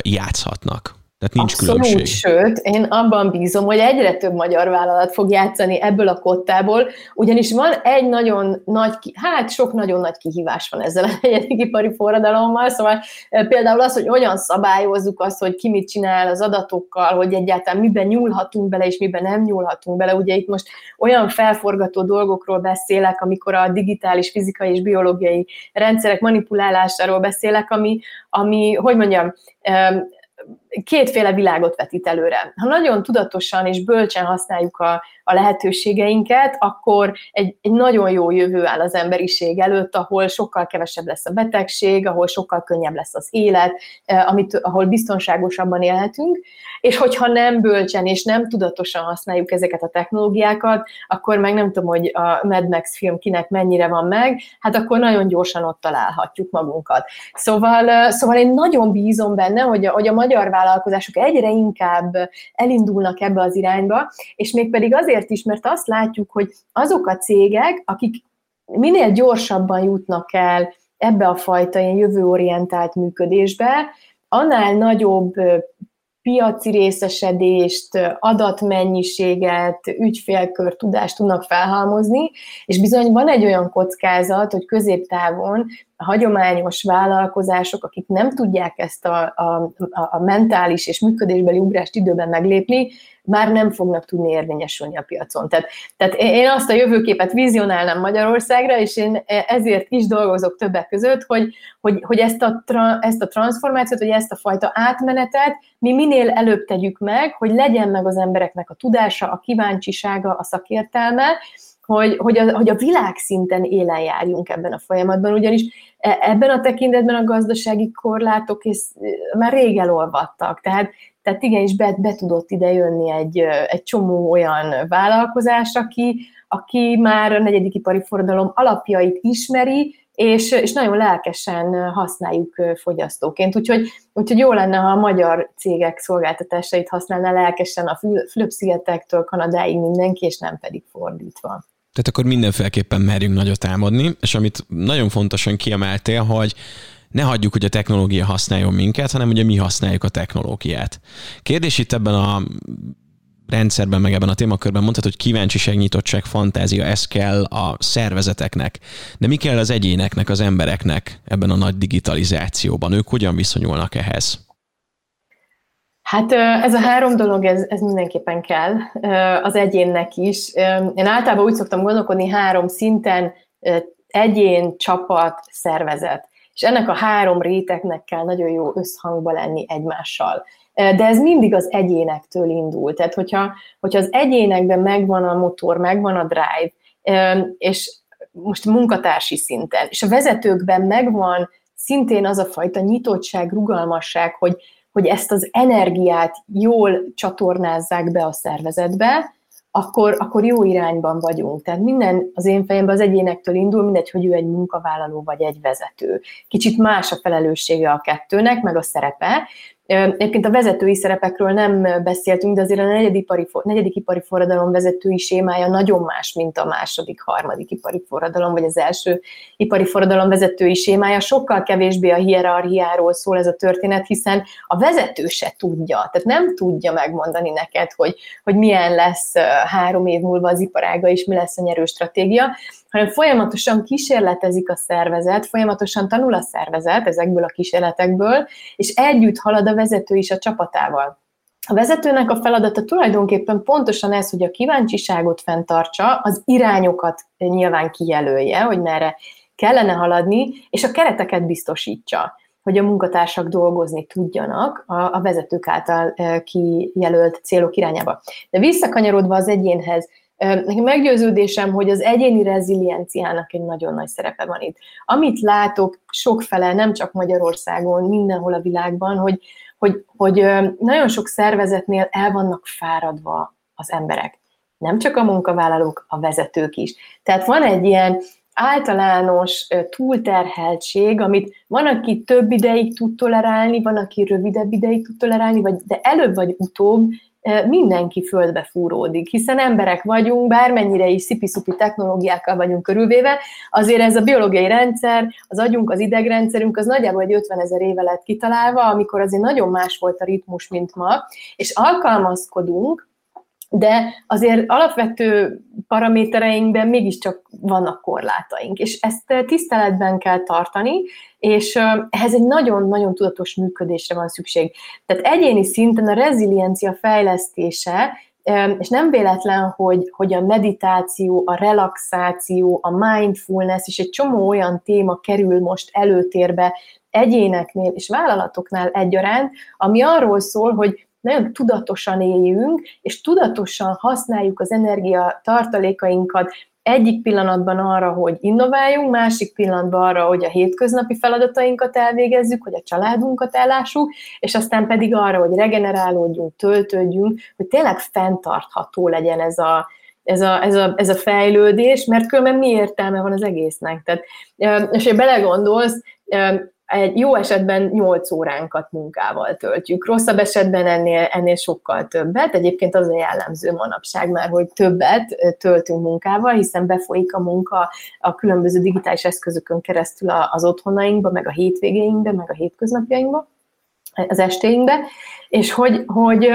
játszhatnak. Tehát nincs Abszolút, különbség. sőt, én abban bízom, hogy egyre több magyar vállalat fog játszani ebből a kottából, ugyanis van egy nagyon nagy, hát sok nagyon nagy kihívás van ezzel a *laughs* negyedik ipari forradalommal, szóval e, például az, hogy hogyan szabályozzuk azt, hogy ki mit csinál az adatokkal, hogy egyáltalán miben nyúlhatunk bele, és miben nem nyúlhatunk bele. Ugye itt most olyan felforgató dolgokról beszélek, amikor a digitális, fizikai és biológiai rendszerek manipulálásáról beszélek, ami, ami hogy mondjam, kétféle világot vetít előre. Ha nagyon tudatosan és bölcsen használjuk a, a lehetőségeinket, akkor egy, egy nagyon jó jövő áll az emberiség előtt, ahol sokkal kevesebb lesz a betegség, ahol sokkal könnyebb lesz az élet, eh, amit, ahol biztonságosabban élhetünk, és hogyha nem bölcsen és nem tudatosan használjuk ezeket a technológiákat, akkor meg nem tudom, hogy a Mad Max film kinek mennyire van meg, hát akkor nagyon gyorsan ott találhatjuk magunkat. Szóval, eh, szóval én nagyon bízom benne, hogy a, hogy a magyar vállalkozások egyre inkább elindulnak ebbe az irányba, és mégpedig azért is, mert azt látjuk, hogy azok a cégek, akik minél gyorsabban jutnak el ebbe a fajta ilyen jövőorientált működésbe, annál nagyobb piaci részesedést, adatmennyiséget, ügyfélkör tudást tudnak felhalmozni, és bizony van egy olyan kockázat, hogy középtávon a hagyományos vállalkozások, akik nem tudják ezt a, a, a mentális és működésbeli ugrást időben meglépni, már nem fognak tudni érvényesülni a piacon. Tehát, tehát én azt a jövőképet vizionálnám Magyarországra, és én ezért is dolgozok többek között, hogy, hogy, hogy ezt, a tra, ezt a transformációt, vagy ezt a fajta átmenetet mi minél előbb tegyük meg, hogy legyen meg az embereknek a tudása, a kíváncsisága, a szakértelme, hogy, hogy, a, hogy a világszinten élen járjunk ebben a folyamatban, ugyanis e, ebben a tekintetben a gazdasági korlátok és már rég elolvadtak. Tehát, tehát igenis be, be tudott ide jönni egy, egy csomó olyan vállalkozás, aki, aki már a negyedik ipari forradalom alapjait ismeri, és, és nagyon lelkesen használjuk fogyasztóként. Úgyhogy, úgyhogy jó lenne, ha a magyar cégek szolgáltatásait használná lelkesen a Fülöp-szigetektől Kanadáig mindenki, és nem pedig fordítva. Tehát akkor mindenféleképpen merjünk nagyot álmodni, és amit nagyon fontosan kiemeltél, hogy ne hagyjuk, hogy a technológia használjon minket, hanem ugye mi használjuk a technológiát. Kérdés itt ebben a rendszerben, meg ebben a témakörben mondhatod, hogy kíváncsiság, nyitottság, fantázia, ez kell a szervezeteknek. De mi kell az egyéneknek, az embereknek ebben a nagy digitalizációban? Ők hogyan viszonyulnak ehhez? Hát ez a három dolog, ez, ez mindenképpen kell az egyénnek is. Én általában úgy szoktam gondolkodni három szinten, egyén, csapat, szervezet. És ennek a három rétegnek kell nagyon jó összhangba lenni egymással. De ez mindig az egyénektől indul. Tehát, hogyha, hogyha az egyénekben megvan a motor, megvan a drive, és most munkatársi szinten, és a vezetőkben megvan szintén az a fajta nyitottság, rugalmasság, hogy, hogy ezt az energiát jól csatornázzák be a szervezetbe, akkor, akkor jó irányban vagyunk. Tehát minden az én fejemben az egyénektől indul, mindegy, hogy ő egy munkavállaló vagy egy vezető. Kicsit más a felelőssége a kettőnek, meg a szerepe, Egyébként a vezetői szerepekről nem beszéltünk, de azért a negyedik ipari, negyedik ipari forradalom vezetői sémája nagyon más, mint a második, harmadik ipari forradalom, vagy az első ipari forradalom vezetői sémája. Sokkal kevésbé a hierarchiáról szól ez a történet, hiszen a vezető se tudja, tehát nem tudja megmondani neked, hogy, hogy milyen lesz három év múlva az iparága, és mi lesz a nyerő stratégia, hanem folyamatosan kísérletezik a szervezet, folyamatosan tanul a szervezet ezekből a kísérletekből, és együtt halad a vezető is a csapatával. A vezetőnek a feladata tulajdonképpen pontosan ez, hogy a kíváncsiságot fenntartsa, az irányokat nyilván kijelölje, hogy merre kellene haladni, és a kereteket biztosítsa, hogy a munkatársak dolgozni tudjanak a, vezetők által kijelölt célok irányába. De visszakanyarodva az egyénhez, Nekem meggyőződésem, hogy az egyéni rezilienciának egy nagyon nagy szerepe van itt. Amit látok sokfele, nem csak Magyarországon, mindenhol a világban, hogy, hogy, hogy nagyon sok szervezetnél el vannak fáradva az emberek. Nem csak a munkavállalók, a vezetők is. Tehát van egy ilyen általános túlterheltség, amit van, aki több ideig tud tolerálni, van, aki rövidebb ideig tud tolerálni, vagy, de előbb vagy utóbb mindenki földbe fúródik, hiszen emberek vagyunk, bármennyire is szipi-szupi technológiákkal vagyunk körülvéve, azért ez a biológiai rendszer, az agyunk, az idegrendszerünk, az nagyjából egy 50 ezer éve lett kitalálva, amikor azért nagyon más volt a ritmus, mint ma, és alkalmazkodunk de azért alapvető paramétereinkben mégiscsak vannak korlátaink, és ezt tiszteletben kell tartani, és ehhez egy nagyon-nagyon tudatos működésre van szükség. Tehát egyéni szinten a reziliencia fejlesztése, és nem véletlen, hogy, hogy a meditáció, a relaxáció, a mindfulness és egy csomó olyan téma kerül most előtérbe egyéneknél és vállalatoknál egyaránt, ami arról szól, hogy nagyon tudatosan éljünk, és tudatosan használjuk az energia tartalékainkat egyik pillanatban arra, hogy innováljunk, másik pillanatban arra, hogy a hétköznapi feladatainkat elvégezzük, hogy a családunkat ellássuk, és aztán pedig arra, hogy regenerálódjunk, töltődjünk, hogy tényleg fenntartható legyen ez a, ez a, ez, a, ez a fejlődés, mert különben mi értelme van az egésznek. Tehát, és ha belegondolsz, egy jó esetben 8 óránkat munkával töltjük, rosszabb esetben ennél, ennél sokkal többet. Egyébként az a jellemző manapság már, hogy többet töltünk munkával, hiszen befolyik a munka a különböző digitális eszközökön keresztül az otthonainkba, meg a hétvégéinkbe, meg a hétköznapjainkba, az estéinkbe, és hogy, hogy,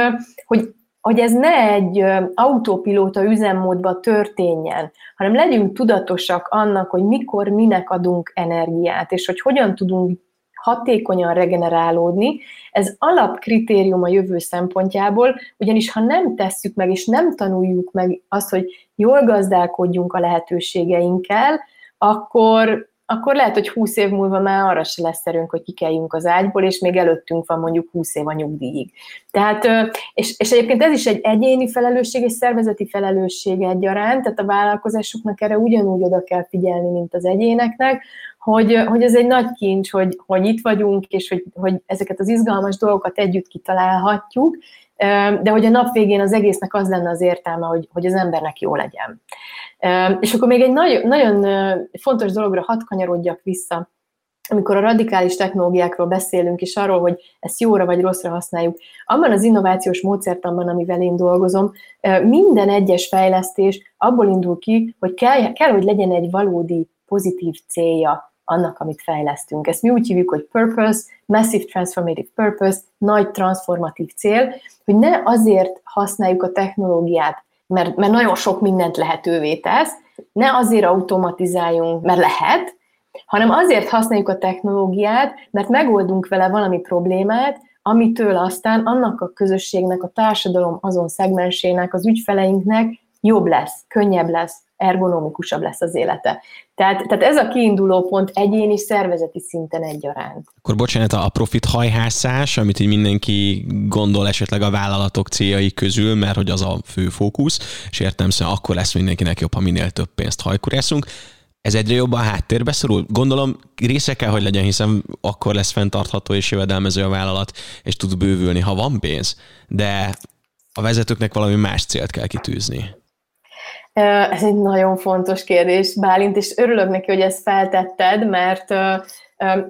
hogy hogy ez ne egy autópilóta üzemmódba történjen, hanem legyünk tudatosak annak, hogy mikor, minek adunk energiát, és hogy hogyan tudunk hatékonyan regenerálódni. Ez alapkritérium a jövő szempontjából, ugyanis ha nem tesszük meg, és nem tanuljuk meg azt, hogy jól gazdálkodjunk a lehetőségeinkkel, akkor, akkor lehet, hogy 20 év múlva már arra se lesz erőnk, hogy kikeljünk az ágyból, és még előttünk van mondjuk 20 év a nyugdíjig. Tehát, és, és egyébként ez is egy egyéni felelősség és szervezeti felelősség egyaránt, tehát a vállalkozásoknak erre ugyanúgy oda kell figyelni, mint az egyéneknek, hogy, hogy ez egy nagy kincs, hogy, hogy itt vagyunk, és hogy, hogy ezeket az izgalmas dolgokat együtt kitalálhatjuk, de hogy a nap végén az egésznek az lenne az értelme, hogy, hogy az embernek jó legyen. És akkor még egy nagyon, nagyon fontos dologra hadd kanyarodjak vissza, amikor a radikális technológiákról beszélünk, és arról, hogy ezt jóra vagy rosszra használjuk, abban az innovációs módszertanban, amivel én dolgozom, minden egyes fejlesztés abból indul ki, hogy kell, kell hogy legyen egy valódi pozitív célja annak, amit fejlesztünk. Ezt mi úgy hívjuk, hogy purpose, massive transformative purpose, nagy transformatív cél, hogy ne azért használjuk a technológiát, mert, mert nagyon sok mindent lehetővé tesz, ne azért automatizáljunk, mert lehet, hanem azért használjuk a technológiát, mert megoldunk vele valami problémát, amitől aztán annak a közösségnek, a társadalom azon szegmensének, az ügyfeleinknek jobb lesz, könnyebb lesz, ergonomikusabb lesz az élete. Tehát, tehát ez a kiinduló pont egyéni szervezeti szinten egyaránt. Akkor bocsánat, a profit hajhászás, amit így mindenki gondol esetleg a vállalatok céljai közül, mert hogy az a fő fókusz, és értem szóval akkor lesz mindenkinek jobb, ha minél több pénzt hajkurászunk. Ez egyre jobban háttérbe szorul? Gondolom része kell, hogy legyen, hiszen akkor lesz fenntartható és jövedelmező a vállalat, és tud bővülni, ha van pénz. De a vezetőknek valami más célt kell kitűzni. Ez egy nagyon fontos kérdés, Bálint, és örülök neki, hogy ezt feltetted, mert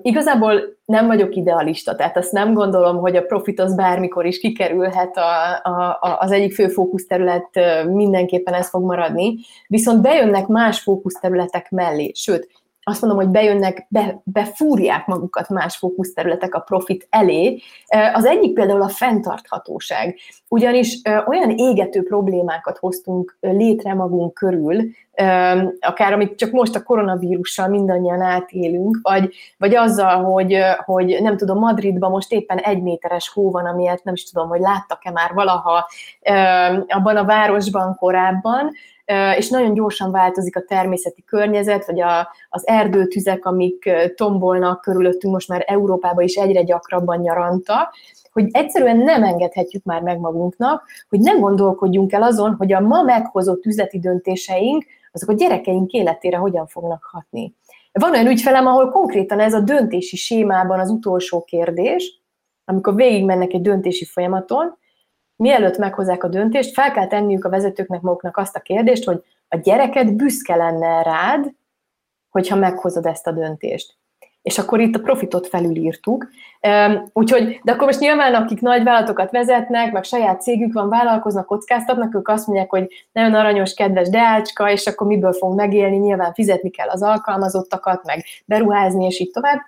Igazából nem vagyok idealista, tehát azt nem gondolom, hogy a profit az bármikor is kikerülhet a, a, az egyik fő fókuszterület, mindenképpen ez fog maradni, viszont bejönnek más fókuszterületek mellé, sőt, azt mondom, hogy bejönnek, be, befúrják magukat más fókuszterületek a profit elé. Az egyik például a fenntarthatóság, ugyanis olyan égető problémákat hoztunk létre magunk körül, akár amit csak most a koronavírussal mindannyian átélünk, vagy, vagy azzal, hogy, hogy nem tudom, Madridban most éppen egy méteres hó van, amilyet nem is tudom, hogy láttak-e már valaha abban a városban korábban, és nagyon gyorsan változik a természeti környezet, vagy a, az erdőtüzek, amik tombolnak körülöttünk most már Európában is egyre gyakrabban nyaranta, hogy egyszerűen nem engedhetjük már meg magunknak, hogy ne gondolkodjunk el azon, hogy a ma meghozott üzleti döntéseink, azok a gyerekeink életére hogyan fognak hatni. Van olyan ügyfelem, ahol konkrétan ez a döntési sémában az utolsó kérdés, amikor végigmennek egy döntési folyamaton, mielőtt meghozzák a döntést, fel kell tenniük a vezetőknek maguknak azt a kérdést, hogy a gyereket büszke lenne rád, hogyha meghozod ezt a döntést. És akkor itt a profitot felülírtuk. Úgyhogy, de akkor most nyilván, akik nagy vállalatokat vezetnek, meg saját cégük van, vállalkoznak, kockáztatnak, ők azt mondják, hogy nagyon aranyos, kedves deácska, és akkor miből fog megélni, nyilván fizetni kell az alkalmazottakat, meg beruházni, és így tovább.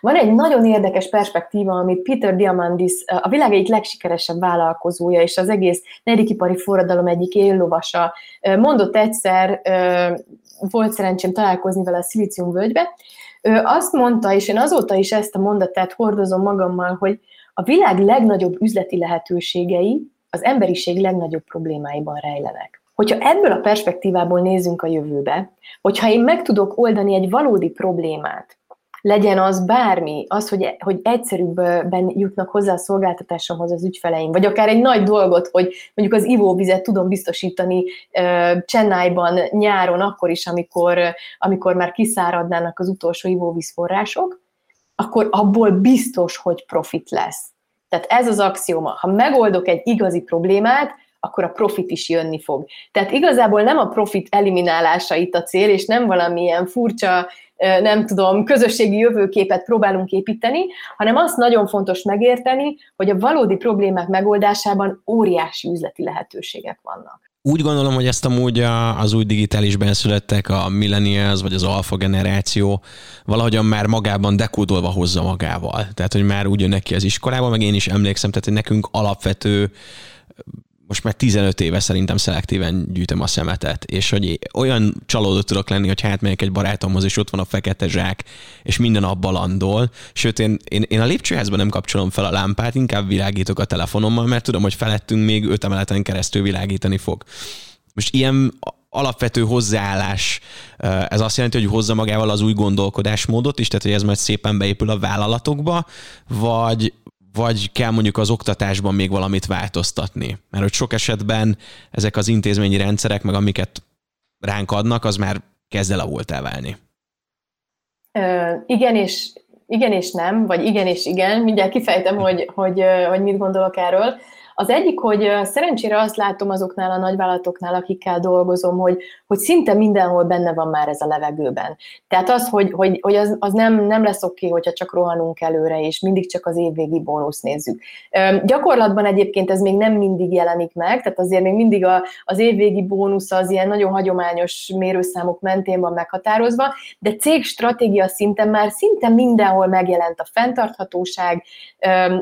Van egy nagyon érdekes perspektíva, amit Peter Diamandis, a világ egyik legsikeresebb vállalkozója, és az egész negyedikipari forradalom egyik éllovasa, mondott egyszer, volt szerencsém találkozni vele a Szilícium völgybe, ő azt mondta, és én azóta is ezt a mondatát hordozom magammal, hogy a világ legnagyobb üzleti lehetőségei az emberiség legnagyobb problémáiban rejlenek. Hogyha ebből a perspektívából nézünk a jövőbe, hogyha én meg tudok oldani egy valódi problémát, legyen az bármi, az, hogy, hogy egyszerűbben jutnak hozzá a szolgáltatásomhoz az ügyfeleim, vagy akár egy nagy dolgot, hogy mondjuk az ivóvizet tudom biztosítani uh, Csennájban nyáron, akkor is, amikor, amikor már kiszáradnának az utolsó ivóvízforrások, akkor abból biztos, hogy profit lesz. Tehát ez az axioma. Ha megoldok egy igazi problémát, akkor a profit is jönni fog. Tehát igazából nem a profit eliminálása itt a cél, és nem valamilyen furcsa nem tudom, közösségi jövőképet próbálunk építeni, hanem azt nagyon fontos megérteni, hogy a valódi problémák megoldásában óriási üzleti lehetőségek vannak. Úgy gondolom, hogy ezt amúgy az új digitális benszülettek, a millennials vagy az alfa generáció valahogyan már magában dekódolva hozza magával. Tehát, hogy már úgy jön neki az iskolába, meg én is emlékszem, tehát, hogy nekünk alapvető most már 15 éve szerintem szelektíven gyűjtöm a szemetet, és hogy olyan csalódott tudok lenni, hogy hát megyek egy barátomhoz, és ott van a fekete zsák, és minden abba landol. Sőt, én, én, én a lépcsőházban nem kapcsolom fel a lámpát, inkább világítok a telefonommal, mert tudom, hogy felettünk még öt emeleten keresztül világítani fog. Most ilyen alapvető hozzáállás, ez azt jelenti, hogy hozza magával az új gondolkodásmódot is, tehát hogy ez majd szépen beépül a vállalatokba, vagy, vagy kell mondjuk az oktatásban még valamit változtatni? Mert hogy sok esetben ezek az intézményi rendszerek, meg amiket ránk adnak, az már kezd el elválni. Ö, igen, és igen és nem, vagy igen és igen, mindjárt kifejtem, hogy, hogy, hogy mit gondolok erről. Az egyik, hogy szerencsére azt látom azoknál a nagyvállalatoknál, akikkel dolgozom, hogy, hogy szinte mindenhol benne van már ez a levegőben. Tehát az, hogy, hogy, hogy az, az nem, nem lesz oké, okay, hogyha csak rohanunk előre, és mindig csak az évvégi bónusz nézzük. Gyakorlatban egyébként ez még nem mindig jelenik meg, tehát azért még mindig a, az évvégi bónusz az ilyen nagyon hagyományos mérőszámok mentén van meghatározva, de cég stratégia szinten már szinte mindenhol megjelent a fenntarthatóság,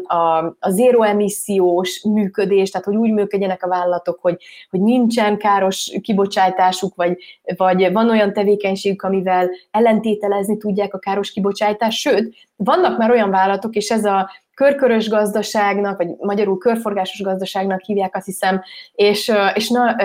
a, a zéro emissziós mű működés, tehát hogy úgy működjenek a vállalatok, hogy, hogy nincsen káros kibocsátásuk, vagy, vagy van olyan tevékenységük, amivel ellentételezni tudják a káros kibocsátást, sőt, vannak már olyan vállalatok, és ez a körkörös gazdaságnak, vagy magyarul körforgásos gazdaságnak hívják, azt hiszem, és, és na,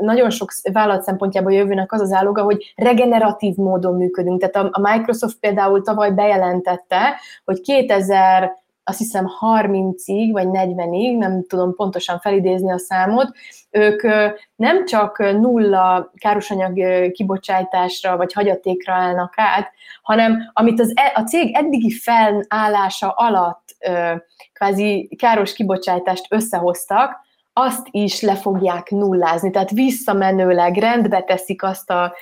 nagyon sok vállalat szempontjából jövőnek az az álloga, hogy regeneratív módon működünk. Tehát a Microsoft például tavaly bejelentette, hogy 2000 azt hiszem 30-ig, vagy 40-ig, nem tudom pontosan felidézni a számot, ők nem csak nulla károsanyag kibocsátásra vagy hagyatékra állnak át, hanem amit az, e, a cég eddigi felállása alatt kvázi káros kibocsátást összehoztak, azt is le fogják nullázni, tehát visszamenőleg rendbe teszik azt a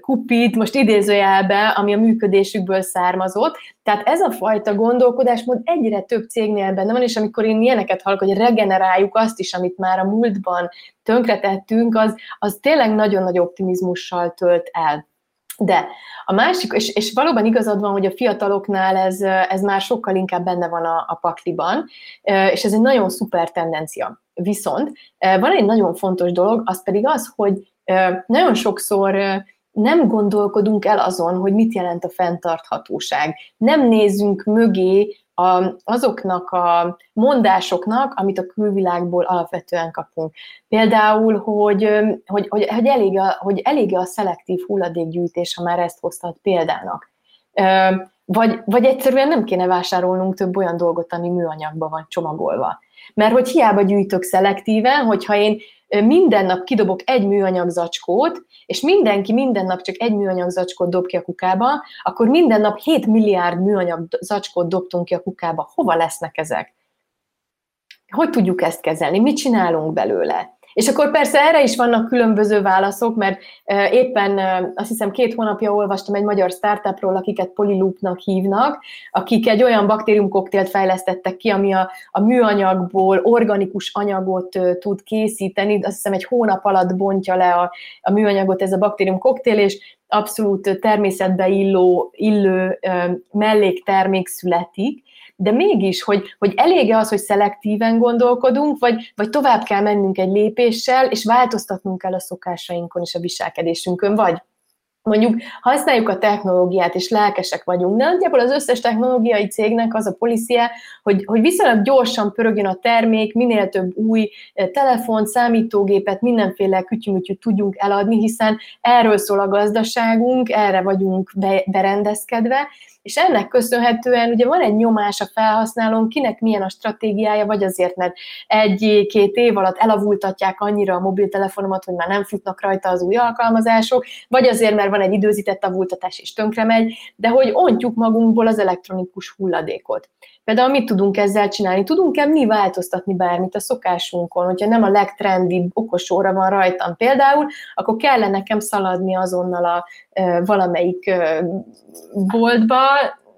kupit, most idézőjelbe, ami a működésükből származott. Tehát ez a fajta gondolkodásmód egyre több cégnél benne van, és amikor én ilyeneket hallok, hogy regeneráljuk azt is, amit már a múltban tönkretettünk, az, az tényleg nagyon nagy optimizmussal tölt el. De a másik, és, és valóban igazad van, hogy a fiataloknál ez, ez már sokkal inkább benne van a, a pakliban, és ez egy nagyon szuper tendencia. Viszont van egy nagyon fontos dolog, az pedig az, hogy nagyon sokszor nem gondolkodunk el azon, hogy mit jelent a fenntarthatóság. Nem nézzünk mögé a, azoknak a mondásoknak, amit a külvilágból alapvetően kapunk. Például, hogy, hogy, hogy, hogy, elég, a, hogy elég a szelektív hulladékgyűjtés, ha már ezt hoztad példának. Vagy, vagy egyszerűen nem kéne vásárolnunk több olyan dolgot, ami műanyagban van csomagolva. Mert hogy hiába gyűjtök szelektíven, hogyha én minden nap kidobok egy műanyag zacskót, és mindenki minden nap csak egy műanyag zacskót dob ki a kukába, akkor minden nap 7 milliárd műanyag zacskót dobtunk ki a kukába. Hova lesznek ezek? Hogy tudjuk ezt kezelni? Mit csinálunk belőle? És akkor persze erre is vannak különböző válaszok, mert éppen azt hiszem két hónapja olvastam egy magyar startupról, akiket Polyloopnak hívnak, akik egy olyan baktériumkoktélt fejlesztettek ki, ami a, a műanyagból organikus anyagot tud készíteni, azt hiszem egy hónap alatt bontja le a, a műanyagot ez a baktériumkoktél, és abszolút természetbe illó, illő melléktermék születik, de mégis, hogy, hogy elége az, hogy szelektíven gondolkodunk, vagy, vagy tovább kell mennünk egy lépéssel, és változtatnunk kell a szokásainkon és a viselkedésünkön, vagy mondjuk használjuk a technológiát, és lelkesek vagyunk, de nagyjából az összes technológiai cégnek az a policia, hogy, hogy viszonylag gyorsan pörögjön a termék, minél több új eh, telefon, számítógépet, mindenféle kütyümütyűt tudjunk eladni, hiszen erről szól a gazdaságunk, erre vagyunk berendezkedve, és ennek köszönhetően ugye van egy nyomás a felhasználón, kinek milyen a stratégiája, vagy azért, mert egy-két év alatt elavultatják annyira a mobiltelefonomat, hogy már nem futnak rajta az új alkalmazások, vagy azért, mert van egy időzített avultatás és tönkre megy, de hogy ontjuk magunkból az elektronikus hulladékot. Például mit tudunk ezzel csinálni? Tudunk-e mi változtatni bármit a szokásunkon? Hogyha nem a legtrendibb okos óra van rajtam például, akkor kellene nekem szaladni azonnal a e, valamelyik e, boltba,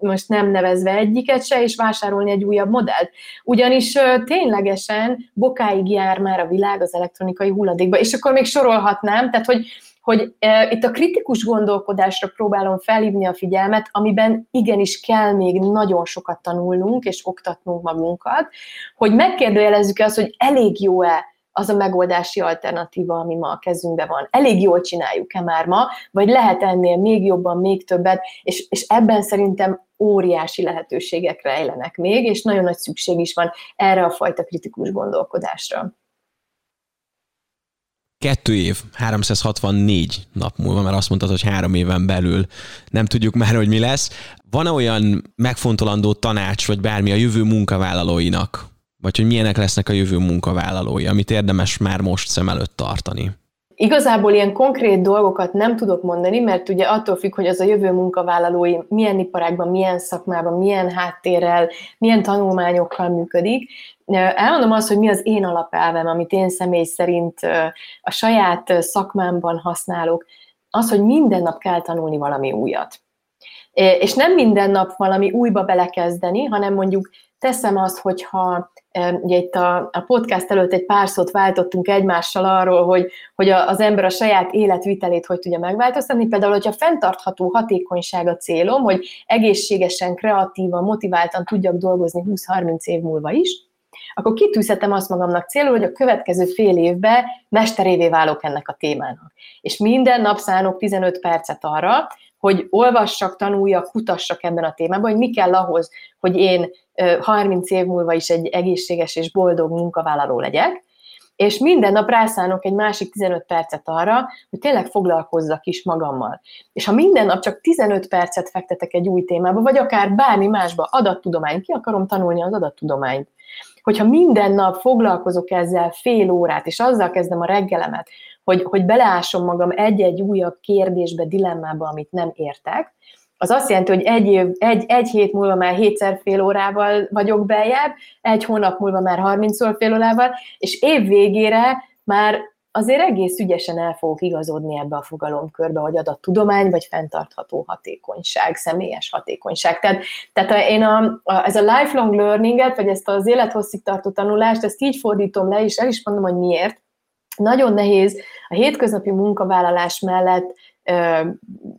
most nem nevezve egyiket se, és vásárolni egy újabb modellt. Ugyanis ténylegesen bokáig jár már a világ az elektronikai hulladékba, és akkor még sorolhatnám, tehát hogy hogy e, itt a kritikus gondolkodásra próbálom felhívni a figyelmet, amiben igenis kell még nagyon sokat tanulnunk és oktatnunk magunkat, hogy megkérdőjelezzük azt, hogy elég jó-e az a megoldási alternatíva, ami ma a kezünkben van. Elég jól csináljuk-e már ma, vagy lehet ennél még jobban, még többet, és, és ebben szerintem óriási lehetőségek rejlenek még, és nagyon nagy szükség is van erre a fajta kritikus gondolkodásra kettő év, 364 nap múlva, mert azt mondtad, hogy három éven belül nem tudjuk már, hogy mi lesz. Van-e olyan megfontolandó tanács, vagy bármi a jövő munkavállalóinak? Vagy hogy milyenek lesznek a jövő munkavállalói, amit érdemes már most szem előtt tartani? Igazából ilyen konkrét dolgokat nem tudok mondani, mert ugye attól függ, hogy az a jövő munkavállalói milyen iparágban, milyen szakmában, milyen háttérrel, milyen tanulmányokkal működik. Elmondom azt, hogy mi az én alapelvem, amit én személy szerint a saját szakmámban használok, az, hogy minden nap kell tanulni valami újat. És nem minden nap valami újba belekezdeni, hanem mondjuk teszem azt, hogyha ugye itt a, a podcast előtt egy pár szót váltottunk egymással arról, hogy, hogy az ember a saját életvitelét hogy tudja megváltoztatni. Például, hogyha fenntartható hatékonyság a célom, hogy egészségesen, kreatívan, motiváltan tudjak dolgozni 20-30 év múlva is, akkor kitűzhetem azt magamnak célul, hogy a következő fél évben mesterévé válok ennek a témának. És minden nap szánok 15 percet arra, hogy olvassak, tanuljak, kutassak ebben a témában, hogy mi kell ahhoz, hogy én 30 év múlva is egy egészséges és boldog munkavállaló legyek, és minden nap rászánok egy másik 15 percet arra, hogy tényleg foglalkozzak is magammal. És ha minden nap csak 15 percet fektetek egy új témába, vagy akár bármi másba, adattudomány, ki akarom tanulni az adattudományt, hogyha minden nap foglalkozok ezzel fél órát, és azzal kezdem a reggelemet, hogy, hogy beleásom magam egy-egy újabb kérdésbe, dilemmába, amit nem értek, az azt jelenti, hogy egy, év, egy, egy hét múlva már hétszer fél órával vagyok beljebb, egy hónap múlva már 30 fél órával, és év végére már azért egész ügyesen el fogok igazodni ebbe a fogalomkörbe, hogy tudomány vagy fenntartható hatékonyság, személyes hatékonyság. Tehát, tehát én a, a, ez a lifelong learninget, vagy ezt az élethosszig tartó tanulást, ezt így fordítom le, és el is mondom, hogy miért. Nagyon nehéz a hétköznapi munkavállalás mellett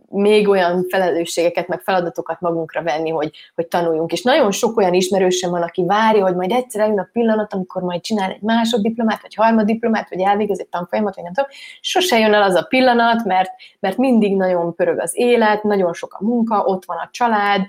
még olyan felelősségeket, meg feladatokat magunkra venni, hogy, hogy tanuljunk. És nagyon sok olyan ismerősem van, aki várja, hogy majd egyszer eljön a pillanat, amikor majd csinál egy másoddiplomát, vagy harmaddiplomát, vagy elvégez egy tanfolyamat, vagy nem tudom. Sose jön el az a pillanat, mert, mert mindig nagyon pörög az élet, nagyon sok a munka, ott van a család,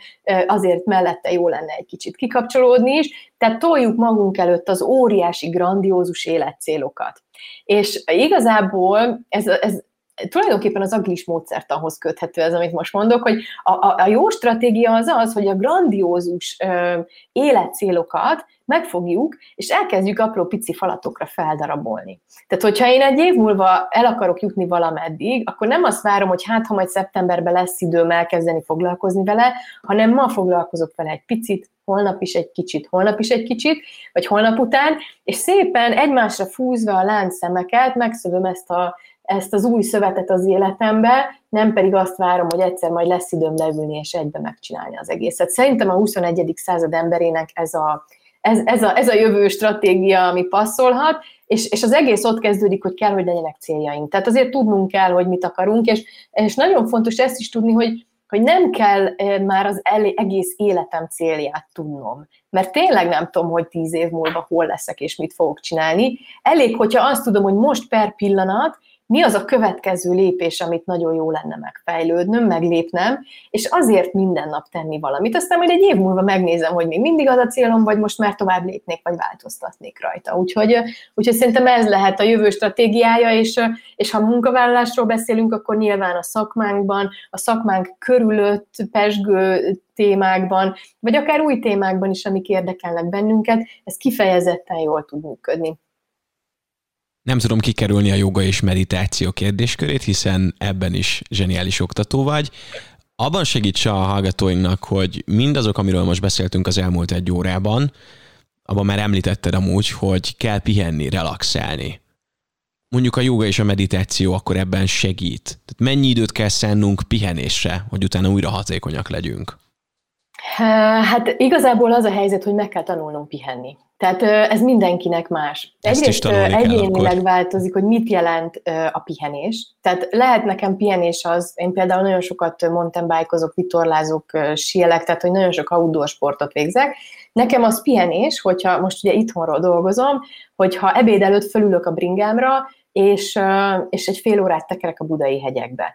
azért mellette jó lenne egy kicsit kikapcsolódni is, tehát toljuk magunk előtt az óriási, grandiózus életcélokat. És igazából ez, ez tulajdonképpen az agilis módszertanhoz köthető ez, amit most mondok, hogy a, a, a jó stratégia az az, hogy a grandiózus ö, életcélokat megfogjuk, és elkezdjük apró pici falatokra feldarabolni. Tehát, hogyha én egy év múlva el akarok jutni valameddig, akkor nem azt várom, hogy hát, ha majd szeptemberben lesz időm elkezdeni foglalkozni vele, hanem ma foglalkozok vele egy picit, holnap is egy kicsit, holnap is egy kicsit, vagy holnap után, és szépen egymásra fúzva a láncszemeket megszövöm ezt a ezt az új szövetet az életembe, nem pedig azt várom, hogy egyszer majd lesz időm leülni és egybe megcsinálni az egészet. Szerintem a 21. század emberének ez a, ez, ez, a, ez a jövő stratégia, ami passzolhat, és, és az egész ott kezdődik, hogy kell, hogy legyenek céljaink. Tehát azért tudnunk kell, hogy mit akarunk, és, és nagyon fontos ezt is tudni, hogy, hogy nem kell már az egész életem célját tudnom. Mert tényleg nem tudom, hogy tíz év múlva hol leszek és mit fogok csinálni. Elég, hogyha azt tudom, hogy most per pillanat mi az a következő lépés, amit nagyon jó lenne megfejlődnöm, meglépnem, és azért minden nap tenni valamit. Aztán majd egy év múlva megnézem, hogy még mindig az a célom, vagy most már tovább lépnék, vagy változtatnék rajta. Úgyhogy, úgyhogy szerintem ez lehet a jövő stratégiája, és, és ha munkavállalásról beszélünk, akkor nyilván a szakmánkban, a szakmánk körülött pesgő témákban, vagy akár új témákban is, amik érdekelnek bennünket, ez kifejezetten jól tud működni. Nem tudom kikerülni a joga és meditáció kérdéskörét, hiszen ebben is zseniális oktató vagy. Abban segíts a hallgatóinknak, hogy mindazok, amiről most beszéltünk az elmúlt egy órában, abban már említetted amúgy, hogy kell pihenni, relaxálni. Mondjuk a joga és a meditáció akkor ebben segít. Tehát mennyi időt kell szánnunk pihenésre, hogy utána újra hatékonyak legyünk? Hát igazából az a helyzet, hogy meg kell tanulnunk pihenni. Tehát ez mindenkinek más. Egyrészt egyénileg változik, hogy mit jelent a pihenés. Tehát lehet nekem pihenés az, én például nagyon sokat mountainbike vitorlázok, sielek, tehát hogy nagyon sok outdoor sportot végzek. Nekem az pihenés, hogyha most ugye itthonról dolgozom, hogyha ebéd előtt fölülök a bringámra, és, és egy fél órát tekerek a budai hegyekbe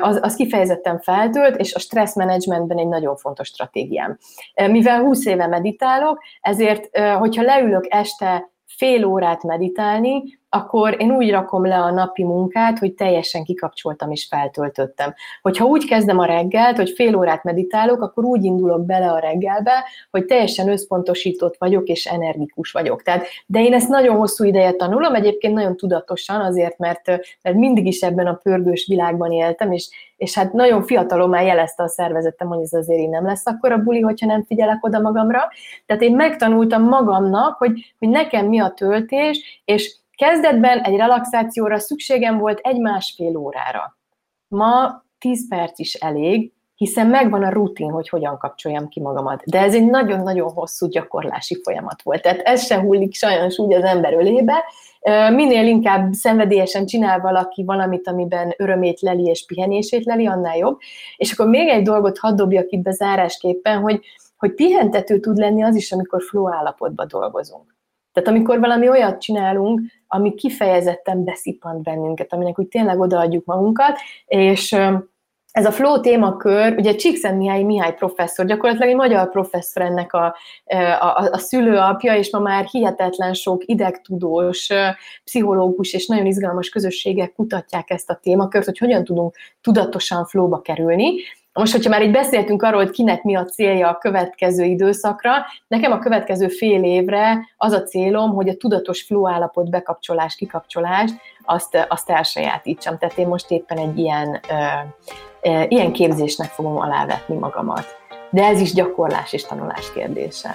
az, az kifejezetten feltölt, és a stressz menedzsmentben egy nagyon fontos stratégiám. Mivel 20 éve meditálok, ezért, hogyha leülök este fél órát meditálni, akkor én úgy rakom le a napi munkát, hogy teljesen kikapcsoltam és feltöltöttem. Hogyha úgy kezdem a reggelt, hogy fél órát meditálok, akkor úgy indulok bele a reggelbe, hogy teljesen összpontosított vagyok és energikus vagyok. Tehát, de én ezt nagyon hosszú ideje tanulom, egyébként nagyon tudatosan, azért, mert, mert mindig is ebben a pörgős világban éltem, és, és hát nagyon fiatalon már jelezte a szervezetem, hogy ez azért nem lesz akkor a buli, hogyha nem figyelek oda magamra. Tehát én megtanultam magamnak, hogy, hogy nekem mi a töltés, és Kezdetben egy relaxációra szükségem volt egy-másfél órára. Ma 10 perc is elég, hiszen megvan a rutin, hogy hogyan kapcsoljam ki magamat. De ez egy nagyon-nagyon hosszú gyakorlási folyamat volt. Tehát ez se hullik sajnos úgy az ember ölébe. Minél inkább szenvedélyesen csinál valaki valamit, amiben örömét leli és pihenését leli, annál jobb. És akkor még egy dolgot hadd dobjak itt be hogy, hogy pihentető tud lenni az is, amikor flow állapotban dolgozunk. Tehát amikor valami olyat csinálunk, ami kifejezetten beszippant bennünket, aminek úgy tényleg odaadjuk magunkat, és ez a flow témakör, ugye Csíkszent Mihály Mihály professzor, gyakorlatilag egy magyar professzor ennek a, a, a szülőapja, és ma már hihetetlen sok idegtudós, pszichológus és nagyon izgalmas közösségek kutatják ezt a témakört, hogy hogyan tudunk tudatosan flowba kerülni, Most, hogyha már így beszéltünk arról, hogy kinek mi a célja a következő időszakra, nekem a következő fél évre az a célom, hogy a tudatos flow állapot bekapcsolás, kikapcsolást, azt, azt elsajátítsam. Tehát én most éppen egy ilyen, ö, ilyen képzésnek fogom alávetni magamat. De ez is gyakorlás és tanulás kérdése.